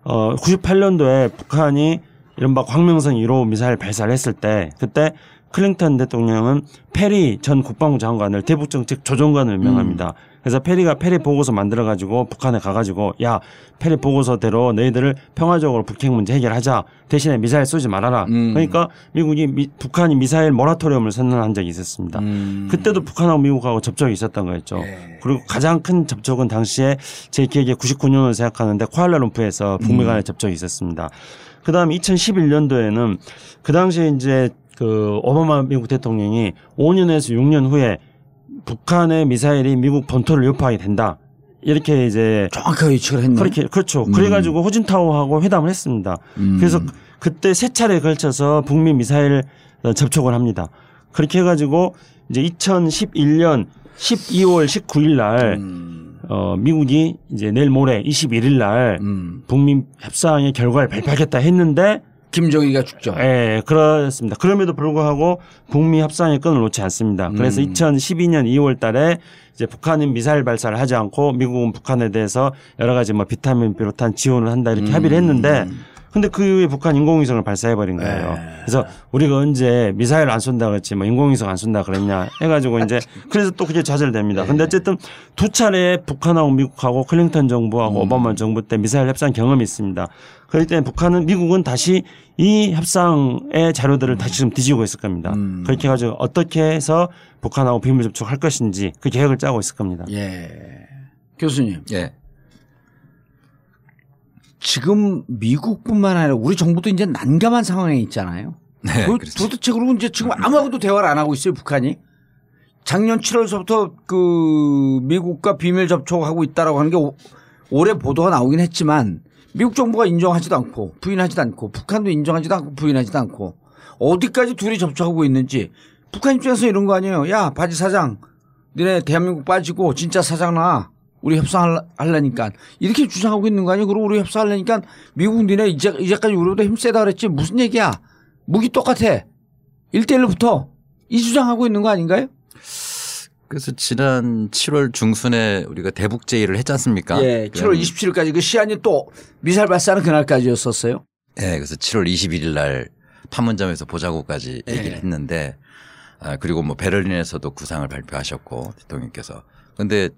어 98년도에 북한이 이른바 광명성 1호 미사일 발사를 했을 때 그때 클린턴 대통령은 페리 전 국방부 장관을 대북 정책 조정관을 명합니다. 그래서 페리가 페리 보고서 만들어 가지고 북한에 가 가지고 야 페리 보고서대로 너희들을 평화적으로 북핵 문제 해결하자 대신에 미사일 쏘지 말아라. 음. 그러니까 미국이 미- 북한이 미사일 모라토리엄을 선언한 적이 있었습니다. 음. 그때도 북한하고 미국하고 접촉이 있었던 거였죠. 예. 그리고 가장 큰 접촉은 당시에 제 기억에 99년을 생각하는데 쿠알라룸푸르에서 북미 간의 접촉이 있었습니다. 그 다음 2011년도에는 그 당시에 이제 그 오바마 미국 대통령이 5년에서 6년 후에 북한의 미사일이 미국 본토를 유포하게 된다. 이렇게 이제 정확하게 예측을 했네. 그렇게 그렇죠. 그래가지고 호진타오하고 회담을 했습니다. 음. 그래서 그때 세 차례에 걸쳐서 북미 미사일 어, 접촉을 합니다. 그렇게 해가지고 이제 2011년 12월 19일 날 음. 어, 미국이 이제 내일 모레 21일 날 음. 북미 협상의 결과를 발표하겠다 했는데 김정일이가 죽죠. 예, 그렇습니다. 그럼에도 불구하고 북미 협상의 끈을 놓지 않습니다. 그래서 음. 2012년 2월 달에 이제 북한은 미사일 발사를 하지 않고 미국은 북한에 대해서 여러 가지 뭐 비타민 비롯한 지원을 한다 이렇게 음. 합의를 했는데 근데 그 이후에 북한 인공위성을 발사해버린 거예요. 네. 그래서 우리가 언제 미사일 안 쏜다 그랬지 뭐 인공위성 안 쏜다 그랬냐 해가지고 이제 그래서 또 그게 좌절됩니다. 근데 어쨌든 두 차례 북한하고 미국하고 클린턴 정부하고 오바마 정부 때 미사일 협상 경험이 있습니다. 그럴 때 북한은 미국은 다시 이 협상의 자료들을 다시 좀 뒤지고 있을 겁니다. 음. 그렇게 해가지고 어떻게 해서 북한하고 비밀 접촉할 것인지 그 계획을 짜고 있을 겁니다. 예. 교수님, 예. 지금 미국뿐만 아니라 우리 정부도 이제 난감한 상황에 있잖아요. 네, 그 그렇죠. 도대체 그리고 이제 지금 아무하고도 대화를 안 하고 있어요, 북한이. 작년 7월서부터 그 미국과 비밀 접촉하고 있다라고 하는 게 오- 올해 보도가 나오긴 했지만 미국 정부가 인정하지도 않고 부인하지도 않고 북한도 인정하지도 않고 부인하지도 않고 어디까지 둘이 접촉하고 있는지 북한 입장에서 이런 거 아니에요. 야, 바지 사장. 니네 대한민국 빠지고 진짜 사장 나. 우리 협상하려니까 이렇게 주장하고 있는 거 아니에요? 그리고 우리 협상하려니까 미국 니네 이제, 이제까지 우리보다 힘 세다 그랬지 무슨 얘기야? 무기 똑같아. 1대1로 붙어. 이 주장하고 있는 거 아닌가요? 그래서 지난 7월 중순에 우리가 대북 제의를 했지 않습니까? 예, 7월 27일까지 그 시한이 또 미사일 발사는 그날까지였었어요. 예, 그래서 7월 21일 날 판문점에서 보자고까지 예. 얘기를 했는데 아, 그리고 뭐 베를린에서도 구상을 발표하셨고 대통령께서 근데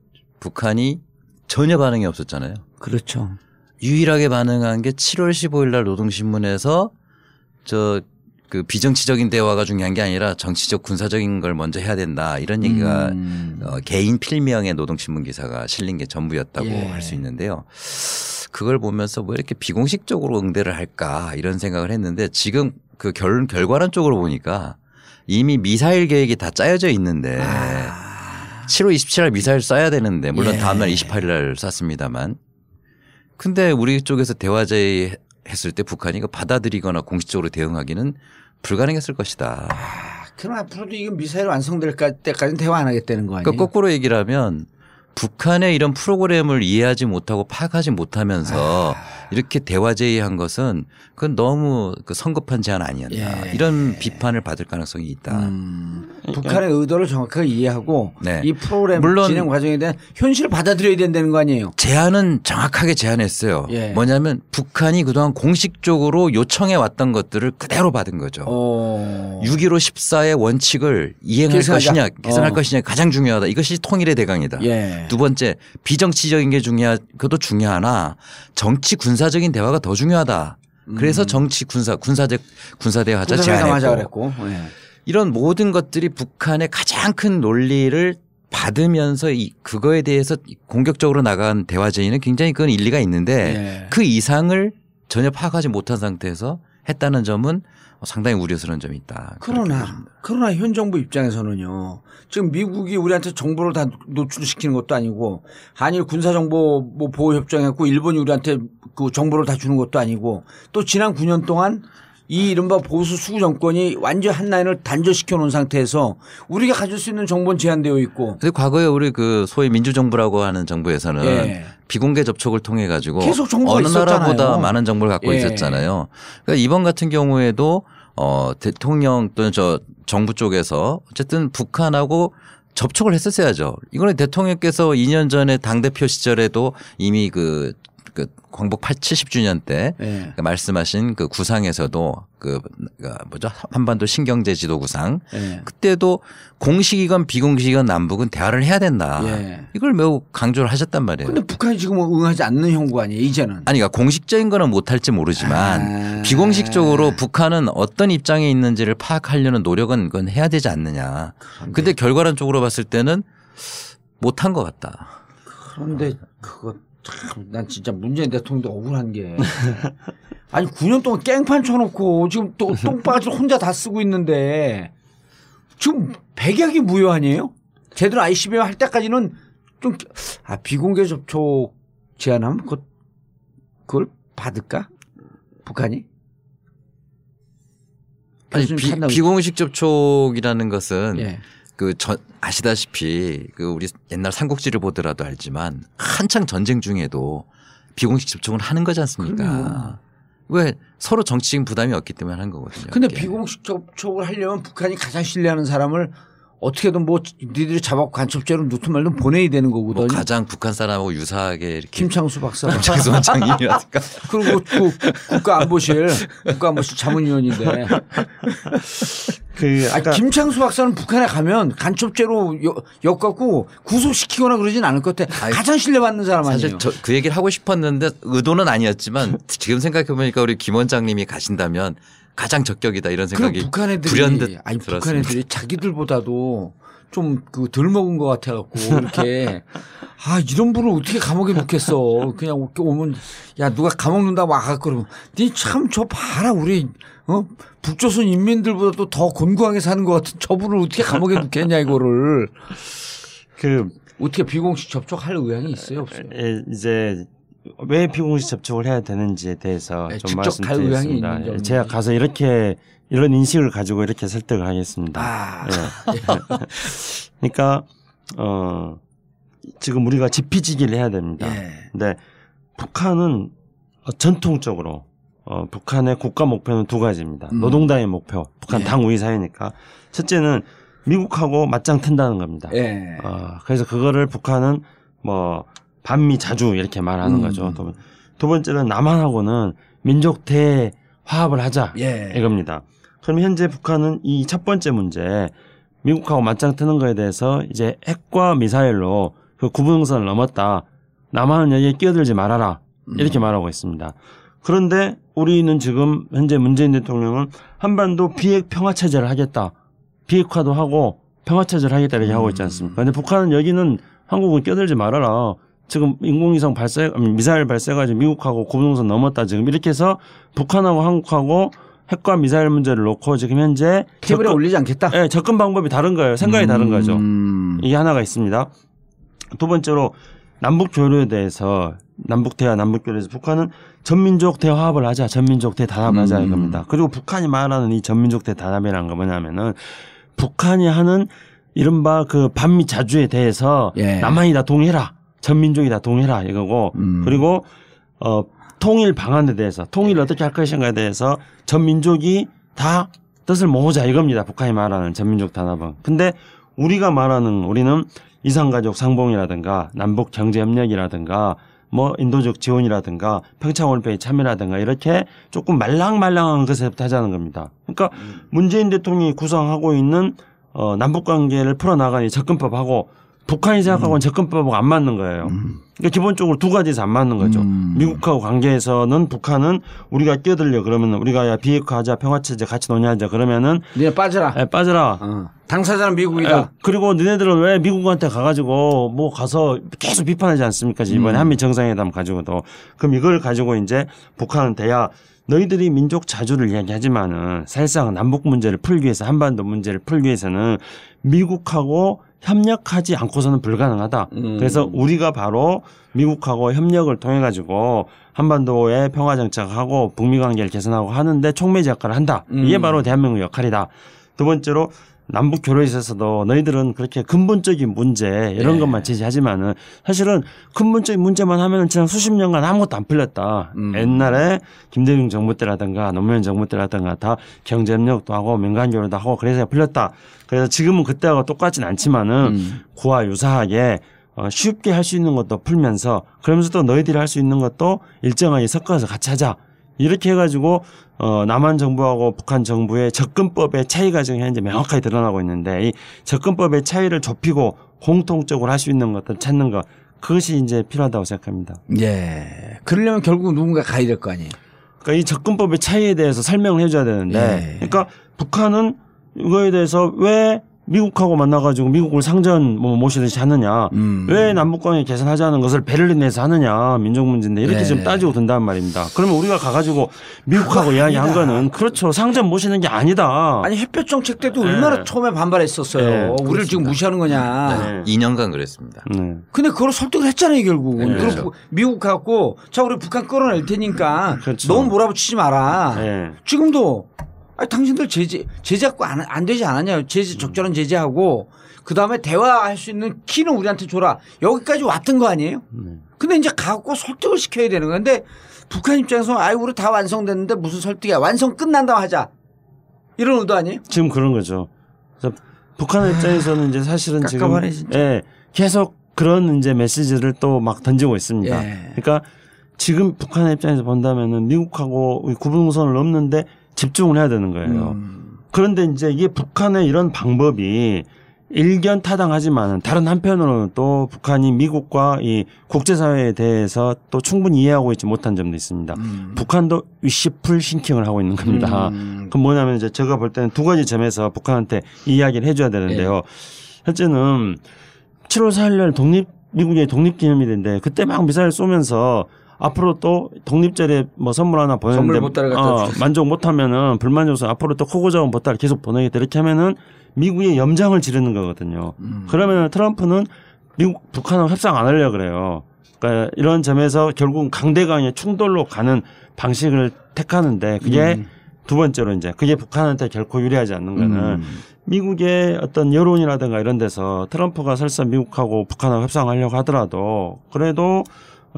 북한이 전혀 반응이 없었잖아요. 그렇죠. 유일하게 반응한 게 7월 15일 날 노동신문에서 저 그 비정치적인 대화가 중요한 게 아니라 정치적 군사적인 걸 먼저 해야 된다 이런 얘기가 음. 어, 개인 필명의 노동신문 기사가 실린 게 전부였다고 예. 할수 있는데요. 그걸 보면서 왜 이렇게 비공식적으로 응대를 할까 이런 생각을 했는데 지금 그 결, 결과론 쪽으로 보니까 이미 미사일 계획이 다 짜여져 있는데 7월 27일 날 미사일 쏴야 되는데 물론 아. 예. 다음날 28일 날 쐈습니다만 근데 우리 쪽에서 대화 제의 했을 때 북한이 이거 받아들이거나 공식적으로 대응하기는 불가능했을 것이다. 그럼 앞으로도 이건 미사일 완성될 까- 때까지는 대화 안 하겠다는 거 아니에요? 그러니까 거꾸로 얘기를 하면 북한의 이런 프로그램을 이해하지 못하고 파악하지 못하면서 이렇게 대화 제의한 것은 그건 너무 그 성급한 제안 아니었나 예. 이런 비판을 받을 가능성이 있다. 음, 북한의 의도를 정확하게 이해하고 네. 이 프로그램 물론- 진행 과정에 대한 현실을 받아들여야 된다는 거 아니에요? 제안은 정확하게 제안했어요. 예. 뭐냐면 북한이 그동안 공식적으로 요청해 왔던 것들을 그대로 받은 거죠. 어. 6.15 14의 원칙을 이행할 계승하자. 것이냐, 개선할 어. 것이냐 가장 중요하다. 이것이 통일의 대강이다. 예. 두 번째 비정치적인 게 중요하 그것도 중요하나 정치 군사 적인 대화가 더 중요하다. 그래서 정치 군사 군사적 군사 대화자 군사회담하자 제안했고 그랬고. 예. 이런 모든 것들이 북한의 가장 큰 논리를 받으면서 이 그거에 대해서 공격적으로 나간 대화 제의는 굉장히 그건 일리가 있는데 예. 그 이상을 전혀 파악하지 못한 상태에서 했다는 점은 상당히 우려스러운 점이 있다. 그러나. 그러나 현 정부 입장에서는요. 지금 미국이 우리한테 정보를 다 노출시키는 것도 아니고 한일 군사 정보 뭐 보호 협정했고 일본이 우리한테 그 정보를 다 주는 것도 아니고 또 지난 9년 동안 이 이른바 보수 수구 정권이 완전 한 라인을 단절시켜 놓은 상태에서 우리가 가질 수 있는 정보는 제한되어 있고 근데 과거에 우리 그 소위 민주정부라고 하는 정부에서는 예. 비공개 접촉을 통해 가지고 계속 정보가 어느 나라보다 있었잖아요. 많은 정보를 갖고 예. 있었잖아요. 그러니까 이번 같은 경우에도 어 대통령 또는 저 정부 쪽에서 어쨌든 북한하고 접촉을 했었어야죠. 이거는 대통령께서 2년 전에 당 대표 시절에도 이미 그, 그 광복 8, 70주년 때 예. 그 말씀하신 그 구상에서도 그 뭐죠 한반도 신경제 지도 구상 예. 그때도 공식이건 비공식이건 남북은 대화를 해야 된다. 예. 이걸 매우 강조를 하셨단 말이에요. 근데 북한이 지금 응하지 않는 형국 아니에요 이제는. 아니, 그러니까 공식적인 거는 못할지 모르지만 아. 비공식적으로 북한은 어떤 입장에 있는지를 파악하려는 노력은 그건 해야 되지 않느냐. 근데 결과론 쪽으로 봤을 때는 못한 것 같다. 그런데 그거 참, 난 진짜 문재인 대통령도 억울한 게 아니 9년 동안 깽판 쳐놓고 지금 또 똥바지 혼자 다 쓰고 있는데 지금 백약이 무효 아니에요? 제대로 ICBM 할 때까지는 좀 아, 비공개 접촉 제안하면 그걸, 그걸 받을까? 북한이? 아니 비, 비공식 접촉이라는 것은 예. 그 전 아시다시피 그 우리 옛날 삼국지를 보더라도 알지만 한창 전쟁 중에도 비공식 접촉을 하는 거지 않습니까? 그럼요. 왜 서로 정치적인 부담이 없기 때문에 하는 거거든요. 근데 그게. 비공식 접촉을 하려면 북한이 가장 신뢰하는 사람을 어떻게든 뭐 니들이 잡아 간첩죄로 누트 말든 보내야 되는 거거든요. 뭐 가장 북한 사람하고 유사하게 이렇게 김창수 박사. 김창수 원 장님이라든가 그리고 그 국가안보실 국가안보실 자문위원인데 그 아, 아까 김창수 박사는 북한에 가면 간첩죄로 엮- 엮갖고 구속시키거나 그러진 않을 것 같아. 아니, 가장 신뢰받는 사람 아니에요. 사실 저, 그 얘기를 하고 싶었는데 의도는 아니었지만 지금 생각해 보니까 우리 김 원장님이 가신다면 가장 적격이다 이런 생각이 북한 애들이 불현듯 아니 북한 들었습니다. 애들이 자기들보다도 좀그덜 먹은 것 같아갖고 이렇게 아 이런 분을 어떻게 감옥에 넣겠어 그냥 오- 오면 야 누가 감옥 넣는다고 와갖고 그러면 니참 저 봐라 우리 어 북조선 인민들보다도 더 곤고하게 사는 것 같은 저분을 어떻게 감옥에 넣겠냐 이거를 그 어떻게 비공식 접촉할 의향이 있어요 없어요? 에, 이제 왜 비공식 접촉을 해야 되는지에 대해서 네, 좀 말씀드리겠습니다. 점이. 제가 가서 이렇게 이런 인식을 가지고 이렇게 설득을 하겠습니다. 아 예. 그러니까 어 지금 우리가 지피지기를 해야 됩니다. 예. 근데 북한은 어, 전통적으로 어, 북한의 국가 목표는 두 가지입니다. 음. 노동당의 목표, 북한 예. 당 우위 사회니까 첫째는 미국하고 맞짱 튼다는 겁니다. 예. 어, 그래서 그거를 북한은 뭐 반미 자주 이렇게 말하는 음. 거죠. 두, 번- 두 번째는 남한하고는 민족 대화합을 하자 예. 이겁니다. 그럼 현재 북한은 이 첫 번째 문제 미국하고 맞짱 뜨는 거에 대해서 이제 핵과 미사일로 그 구분선을 넘었다. 남한은 여기에 끼어들지 말아라. 이렇게 말하고 있습니다. 그런데 우리는 지금 현재 문재인 대통령은 한반도 비핵 평화 체제를 하겠다. 비핵화도 하고 평화 체제를 하겠다 이렇게 하고 있지 않습니까? 근데 북한은 여기는 한국은 끼어들지 말아라. 지금 인공위성 발사, 미사일 발사해가지고 미국하고 구분선 넘었다. 지금 이렇게 해서 북한하고 한국하고 핵과 미사일 문제를 놓고 지금 현재 테이블에 접근- 올리지 않겠다. 예, 접근 방법이 다른 거예요. 생각이 다른 거죠. 음. 이게 하나가 있습니다. 두 번째로 남북 교류에 대해서 남북 대화, 남북 교류에서 북한은 전민족 대화합을 하자, 전민족 대단합을 하자 음. 이겁니다. 그리고 북한이 말하는 이 전민족 대단합이라는 거 뭐냐면은 북한이 하는 이른바 그 반미 자주에 대해서 예. 남한이 다 동의해라, 전 민족이 다 동의해라 이거고 음. 그리고 어 통일 방안에 대해서 통일을 어떻게 할 것인가에 대해서 전 민족이 다 뜻을 모으자 이겁니다. 북한이 말하는 전민족 단합은. 근데 우리가 말하는 우리는 이산가족 상봉이라든가 남북 경제 협력이라든가 뭐 인도적 지원이라든가 평창올림픽에 참여라든가 이렇게 조금 말랑말랑한 것에부터 하자는 겁니다. 그러니까 문재인 대통령이 구상하고 있는 어 남북 관계를 풀어나가는 이 접근법하고 북한이 생각하고는 접근법하고 안 맞는 거예요. 그러니까 기본적으로 두 가지에서 안 맞는 거죠. 음. 미국하고 관계에서는 북한은 우리가 끼어들려 그러면 우리가 야 비핵화하자 평화체제 같이 논의하자 그러면은 니네 빠져라. 에, 빠져라. 어. 당사자는 미국이다. 에, 그리고 너네들은 왜 미국한테 가가지고 뭐 가서 계속 비판하지 않습니까? 이번에 음. 한미 정상회담 가지고도 그럼 이걸 가지고 이제 북한은 대야 너희들이 민족 자주를 이야기하지만은 사실상 남북 문제를 풀기 위해서 한반도 문제를 풀기 위해서는 미국하고 협력하지 않고서는 불가능하다. 음. 그래서 우리가 바로 미국하고 협력을 통해 가지고 한반도의 평화 정착하고 북미 관계를 개선하고 하는데 촉매제 역할을 한다. 이게 음. 바로 대한민국 역할이다. 두 번째로 남북 교류에 있어서도 너희들은 그렇게 근본적인 문제 이런 네. 것만 제시하지만은 사실은 근본적인 문제만 하면은 지난 수십 년간 아무것도 안 풀렸다. 음. 옛날에 김대중 정부 때라든가 노무현 정부 때라든가 다 경제협력도 하고 민간 교류도 하고 그래서 풀렸다. 그래서 지금은 그때하고 똑같진 않지만은 음. 그와 유사하게 어, 쉽게 할 수 있는 것도 풀면서 그러면서 또 너희들이 할 수 있는 것도 일정하게 섞어서 같이 하자. 이렇게 해가지고 어, 남한 정부하고 북한 정부의 접근법의 차이가 지금 현재 명확하게 드러나고 있는데 이 접근법의 차이를 좁히고 공통적으로 할 수 있는 것들 찾는 것 그것이 이제 필요하다고 생각합니다. 예. 그러려면 결국 누군가 가야 될 거 아니에요. 그러니까 이 접근법의 차이에 대해서 설명을 해줘야 되는데, 예. 그러니까 북한은 이거에 대해서 왜 미국하고 만나가지고 미국을 상전 뭐 모시듯이 하느냐. 음. 왜 남북 관계 개선하자는 것을 베를린에서 하느냐. 민족 문제인데 이렇게 네. 지금 따지고 든단 말입니다. 그러면 우리가 가가지고 미국하고 이야기한. 거는 그렇죠. 상전 모시는 게 아니다. 아니 햇볕 정책 때도 얼마나 네. 처음에 반발했었어요. 네, 우리를 지금 무시하는 거냐. 네. 2년간 그랬습니다. 네. 근데 그걸 설득을 했잖아요 결국은. 네. 그렇죠. 미국 갖고 자 우리 북한 끌어낼 테니까 그렇죠. 너무 몰아붙이지 마라. 네. 지금도 아니, 당신들 제재 제재 갖고 안, 안 되지 않았냐? 제재 적절한 제재하고 그 다음에 대화할 수 있는 키는 우리한테 줘라. 여기까지 왔던 거 아니에요? 네. 근데 이제 갖고 설득을 시켜야 되는 건데 북한 입장에서 아이 우리 다 완성됐는데 무슨 설득이야? 완성 끝난 다음 하자. 이런 의도 아니에요? 지금 그런 거죠. 그래서 북한 입장에서는 이제 사실은 지금 깝깝하네, 진짜. 예, 계속 그런 이제 메시지를 또 막 던지고 있습니다. 예. 그러니까 지금 북한의 입장에서 본다면은 미국하고 구분선을 넘는데 집중을 해야 되는 거예요. 음. 그런데 이제 이게 북한의 이런 방법이 일견 타당하지만은 다른 한편으로는 또 북한이 미국과 이 국제사회에 대해서 또 충분히 이해하고 있지 못한 점도 있습니다. 북한도 위시풀 싱킹을 하고 있는 겁니다. 음. 그럼 뭐냐면 이제 제가 볼 때는 두 가지 점에서 북한한테 이야기를 해줘야 되는데요. 첫째는 7월 4일 날 독립 미국의 독립기념일인데 그때 막 미사일 쏘면서 앞으로 또 독립절에 뭐 선물 하나 보냈는데 선물 어. 만족 못하면은 불만족해서 앞으로 또 크고 작은 보따리 계속 보내겠다 이렇게 하면은 미국의 염장을 지르는 거거든요. 음. 그러면 트럼프는 미국 북한하고 협상 안 하려 고 그래요. 그러니까 이런 점에서 결국 강대강의 충돌로 가는 방식을 택하는데 그게 음. 두 번째로 이제 그게 북한한테 결코 유리하지 않는 거는 음. 미국의 어떤 여론이라든가 이런 데서 트럼프가 설사 미국하고 북한하고 협상하려고 하더라도 그래도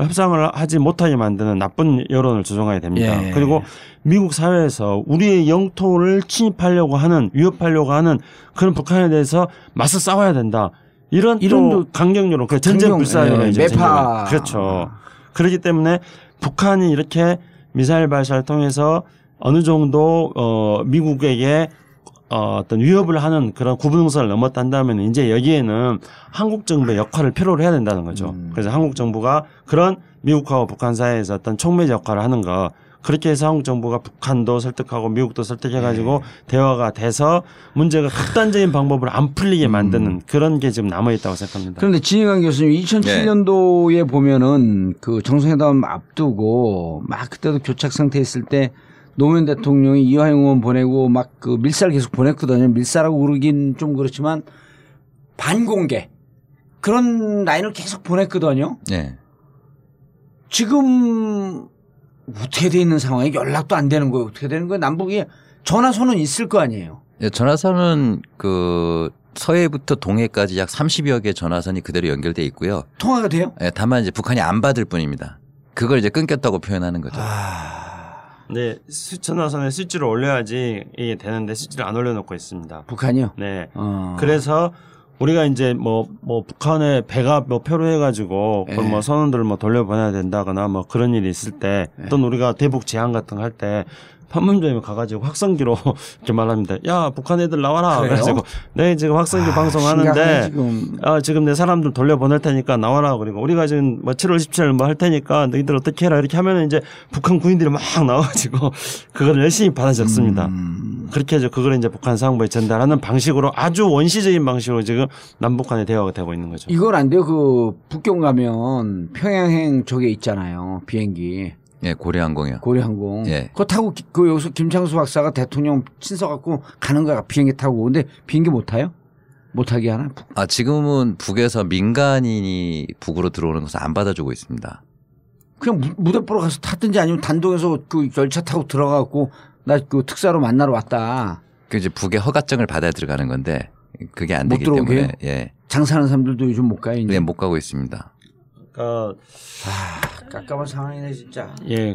협상을 하지 못하게 만드는 나쁜 여론을 조성해야 됩니다. 예. 그리고 미국 사회에서 우리의 영토를 침입하려고 하는 위협하려고 하는 그런 북한에 대해서 맞서 싸워야 된다. 이런 이런 또 강경 여론, 그 전쟁 강경, 불사 여론 예, 이제 매파. 그렇죠. 그렇기 때문에 북한이 이렇게 미사일 발사를 통해서 어느 정도 어 미국에게 어, 어떤 위협을 하는 그런 구분선을 넘었단다면 이제 여기에는 한국 정부의 역할을 필요로 해야 된다는 거죠. 음. 그래서 한국 정부가 그런 미국하고 북한 사이에서 어떤 촉매제 역할을 하는 거 그렇게 해서 한국 정부가 북한도 설득하고 미국도 설득해가지고 네. 대화가 돼서 문제가 극단적인 방법으로 안 풀리게 만드는 그런 게 지금 남아있다고 생각합니다. 음. 그런데 진희관 교수님 2007년도에 보면은 그 정상회담 앞두고 막 그때도 교착 상태 있을 때 노무현 대통령이 이화영 의원 보내고 막 그 밀사를 계속 보냈거든요. 밀사라고 그러긴 좀 그렇지만 반공개 그런 라인을 계속 보냈거든요. 네. 지금 어떻게 돼 있는 상황에 연락도 안 되는 거예요. 어떻게 되는 거예요? 남북이 전화선은 있을 거 아니에요. 예, 전화선은 그 서해부터 동해까지 약 30여 개 전화선이 그대로 연결돼 있고요. 통화가 돼요? 예, 다만 이제 북한이 안 받을 뿐입니다. 그걸 이제 끊겼다고 표현하는 거죠. 네, 수- 전화선에 스위치를 올려야지 이게 되는데 스위치를 안 올려놓고 있습니다. 북한이요? 네. 어. 그래서 우리가 이제 뭐, 뭐 북한에 배가 뭐 표로 해가지고 그걸 예. 뭐 선원들을 뭐 돌려보내야 된다거나 뭐 그런 일이 있을 때 예. 또는 우리가 대북 제안 같은 거 할 때 판문점에 가가지고 확성기로 이렇게 말합니다. 야, 북한 애들 나와라. 그래요? 그래가지고 네, 지금 확성기 아, 방송하는데 지금. 아, 지금 내 사람들 돌려 보낼 테니까 나와라. 그리고 우리가 지금 뭐 7월 17일 뭐 할 테니까 너희들 어떻게 해라. 이렇게 하면 이제 북한 군인들이 막 나와가지고 그걸 열심히 받아줬습니다. 음. 그렇게 해서 그걸 이제 북한 상부에 전달하는 방식으로 아주 원시적인 방식으로 지금 남북 간의 대화가 되고 있는 거죠. 이건 안 돼요. 그 북경 가면 평양행 저게 있잖아요. 비행기 예, 고려항공이요. 고려항공. 예. 그거 타고 기- 그 여기서 김창수 박사가 대통령 친서 갖고 가는 거야. 비행기 타고. 근데 비행기 못 타요? 못 타게 하나? 북- 아, 지금은 북에서 민간인이 북으로 들어오는 것을 안 받아주고 있습니다. 그냥 무- 무대 보러 가서 탔든지 아니면 단독에서 그 열차 타고 들어가고 나 그 특사로 만나러 왔다. 그 이제 북의 허가증을 받아야 들어가는 건데 그게 안못 되기? 때문에 예, 장사하는 사람들도 요즘 못 가요. 이제. 네, 못 가고 있습니다. 그러니까 아, 깝깝한 상황이네 진짜. 예.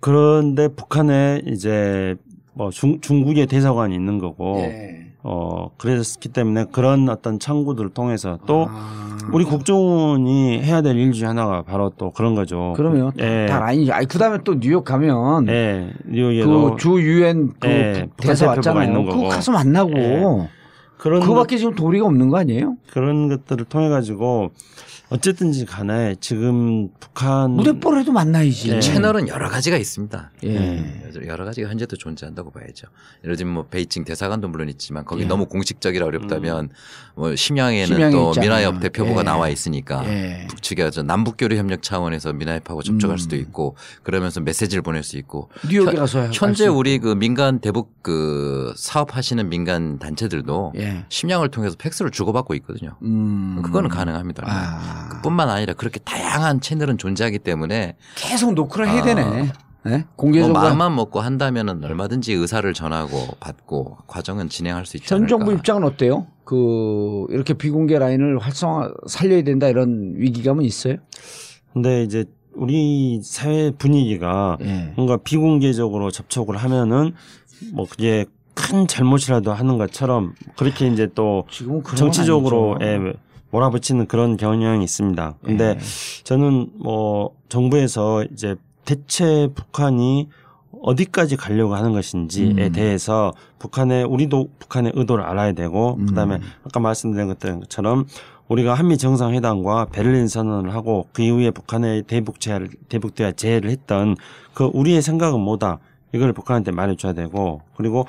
그런데 북한에 이제 뭐 중, 중국의 대사관이 있는 거고 예. 어 그랬기 때문에 그런 어떤 창구들을 통해서 또 아. 우리 국정원이 해야 될 일 중에 하나가 바로 또 그런 거죠. 그러면 예. 다 라인이죠. 아니 그다음에 또 뉴욕 가면 예. 뉴욕에도 그주 유엔 그 예, 부- 대사 왔잖아요. 있는 거고. 가서 만나고 예. 그런 그거밖에 지금 도리가 없는 거 아니에요? 그런 것들을 통해 가지고 어쨌든지 간에 지금 북한 무대뽀라도 만나야지. 네. 채널은 여러 가지가 있습니다. 예. 여러 가지가 현재도 존재한다고 봐야죠. 예를 들면 뭐 베이징 대사관도 물론 있지만 거기 예. 너무 공식적이라 어렵다면 뭐 심양에는 심양에 또 있잖아요. 미나협 대표부가 예. 나와 있으니까 예. 북측에 저 남북 교류 협력 차원에서 미나협하고 접촉할 음. 수도 있고 그러면서 메시지를 보낼 수 있고 뉴욕에 현- 가서 현재 우리 그 민간 대북 그 사업하시는 민간 단체들도 있고. 예. 심양을 통해서 팩스를 주고받고 있거든요. 음. 그거는 가능합니다. 아. 뿐만 아니라 그렇게 다양한 채널은 존재하기 때문에 계속 노크를 해야 아. 되네. 예? 뭐 공개적으로 마음만 먹고 한다면은 얼마든지 의사를 전하고 받고 과정은 진행할 수 있지 현 않을까. 정부 입장은 어때요? 그 이렇게 비공개 라인을 활성화 살려야 된다 이런 위기감은 있어요? 근데 이제 우리 사회 분위기가 예. 뭔가 비공개적으로 접촉을 하면은 뭐 그게 큰 잘못이라도 하는 것처럼 그렇게 이제 또 정치적으로. 예, 몰아붙이는 그런 경향이 있습니다. 근데 예. 저는 뭐 정부에서 이제 대체 북한이 어디까지 가려고 하는 것인지에 음. 대해서 북한의 우리도 북한의 의도를 알아야 되고 음. 그다음에 아까 말씀드린 것처럼 우리가 한미 정상회담과 베를린 선언을 하고 그 이후에 북한의 대북 제한을 대북 대화 제의를 했던 그 우리의 생각은 뭐다 이걸 북한한테 말해줘야 되고 그리고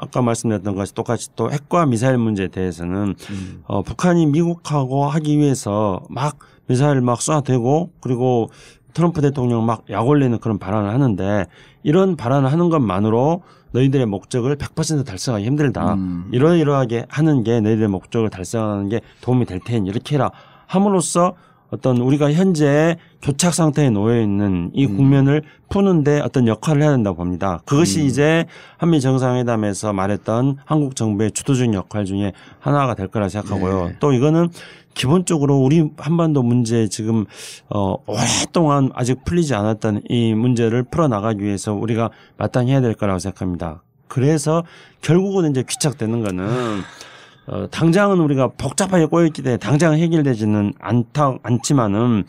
아까 말씀드렸던 것이 똑같이 또 핵과 미사일 문제에 대해서는 음. 어, 북한이 미국하고 하기 위해서 막 미사일 막 쏴대고 그리고 트럼프 대통령 막 약올리는 그런 발언을 하는데 이런 발언을 하는 것만으로 너희들의 목적을 100% 달성하기 힘들다. 음. 이러이러하게 하는 게 너희들의 목적을 달성하는 게 도움이 될 테니 이렇게 해라. 함으로써 어떤 우리가 현재 교착 상태에 놓여 있는 이 음. 국면을 푸는데 어떤 역할을 해야 된다고 봅니다. 그것이 음. 이제 한미 정상회담에서 말했던 한국 정부의 주도적인 역할 중에 하나가 될 거라 생각하고요. 네. 또 이거는 기본적으로 우리 한반도 문제 지금 어 오랫동안 아직 풀리지 않았던 이 문제를 풀어 나가기 위해서 우리가 마땅히 해야 될 거라고 생각합니다. 그래서 결국은 이제 귀착되는 거는 어 당장은 우리가 복잡하게 꼬였기 때문에 당장 해결되지는 않다 않지만은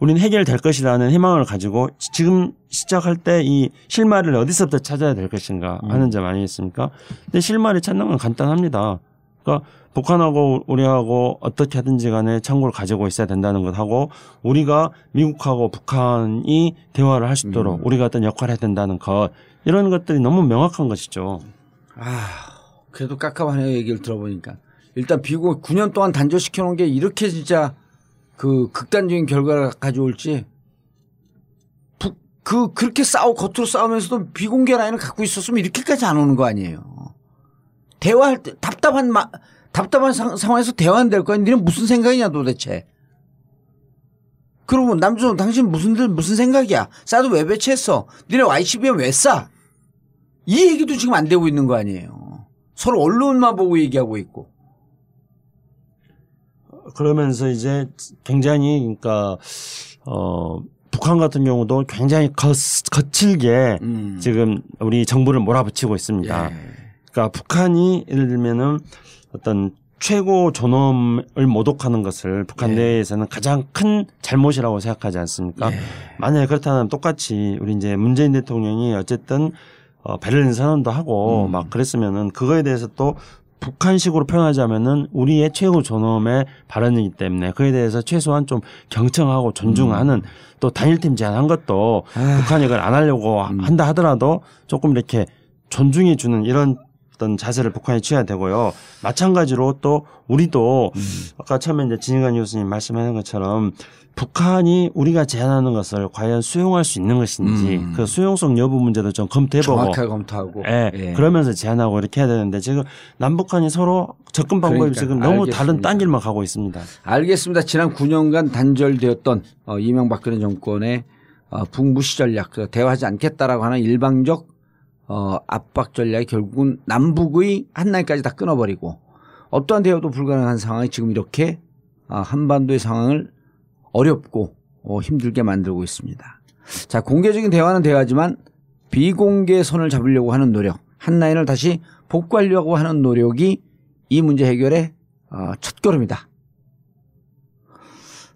우리는 해결될 것이라는 희망을 가지고 지금 시작할 때 이 실마리를 어디서부터 찾아야 될 것인가 하는 점 아니겠습니까? 근데 실마리 찾는 건 간단합니다. 그러니까 북한하고 우리하고 어떻게 하든지 간에 창고를 가지고 있어야 된다는 것하고 우리가 미국하고 북한이 대화를 할 수 있도록 우리가 어떤 역할을 해야 된다는 것 이런 것들이 너무 명확한 것이죠. 아, 그래도 깝깝하네요. 얘기를 들어보니까. 일단 비고 9년 동안 단절시켜 놓은 게 이렇게 진짜 그 극단적인 결과를 가져올지 북, 그, 그렇게 싸우, 겉으로 싸우면서도 비공개 라인을 갖고 있었으면 이렇게까지 안 오는 거 아니에요. 대화할 때 답답한 마, 답답한 상, 상황에서 대화는 될 거야. 니는 무슨 생각이냐 도대체. 그러면 남준 당신 무슨 들 무슨 생각이야? 싸도 왜 배치했어? 니네 YCBM 왜 싸? 이 얘기도 지금 안 되고 있는 거 아니에요. 서로 언론만 보고 얘기하고 있고. 그러면서 이제 굉장히 그러니까 어 북한 같은 경우도 굉장히 거, 거칠게 음. 지금 우리 정부를 몰아붙이고 있습니다. 예. 그러니까 북한이 예를 들면은 어떤 최고 존엄을 모독하는 것을 북한 예. 내에서는 가장 큰 잘못이라고 생각하지 않습니까? 예. 만약에 그렇다면 똑같이 우리 이제 문재인 대통령이 어쨌든 어, 베를린 선언도 하고 음. 막 그랬으면은 그거에 대해서 또 북한식으로 표현하자면은 우리의 최고 존엄의 발언이기 때문에 그에 대해서 최소한 좀 경청하고 존중하는 또 단일팀 제안한 것도 음. 아. 북한이 그걸 안 하려고 음. 한다 하더라도 조금 이렇게 존중해 주는 이런 어떤 자세를 북한이 취해야 되고요. 마찬가지로 또 우리도 음. 아까 처음에 이제 진희관 교수님 말씀하는 것처럼 북한이 우리가 제안하는 것을 과연 수용할 수 있는 것인지 음. 그 수용성 여부 문제도 좀 검토해보고 정확하게 검토하고. 예, 예. 그러면서 제안하고 이렇게 해야 되는데 지금 남북한이 서로 접근 방법이 그러니까, 지금 너무 다른 알겠습니다. 딴 길만 가고 있습니다. 알겠습니다. 지난 9년간 단절되었던 어, 이명박근혜 정권의 어, 북무시 전략, 그 대화하지 않겠다라고 하는 일방적 어, 압박 전략이 결국은 남북의 한나이까지 다 끊어버리고 어떠한 대화도 불가능한 상황이 지금 이렇게 아, 한반도의 상황을 어렵고 어, 힘들게 만들고 있습니다. 자, 공개적인 대화는 대화지만 비공개 선을 잡으려고 하는 노력, 한라인을 다시 복구하려고 하는 노력이 이 문제 해결의 어, 첫 걸음이다.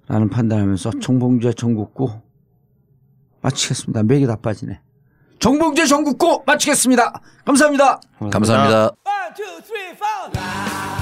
라는 판단하면서 정봉주의 전국구 마치겠습니다. 맥이 다 빠지네. 정봉주의 전국구 마치겠습니다. 감사합니다. 감사합니다. One, two, three, four.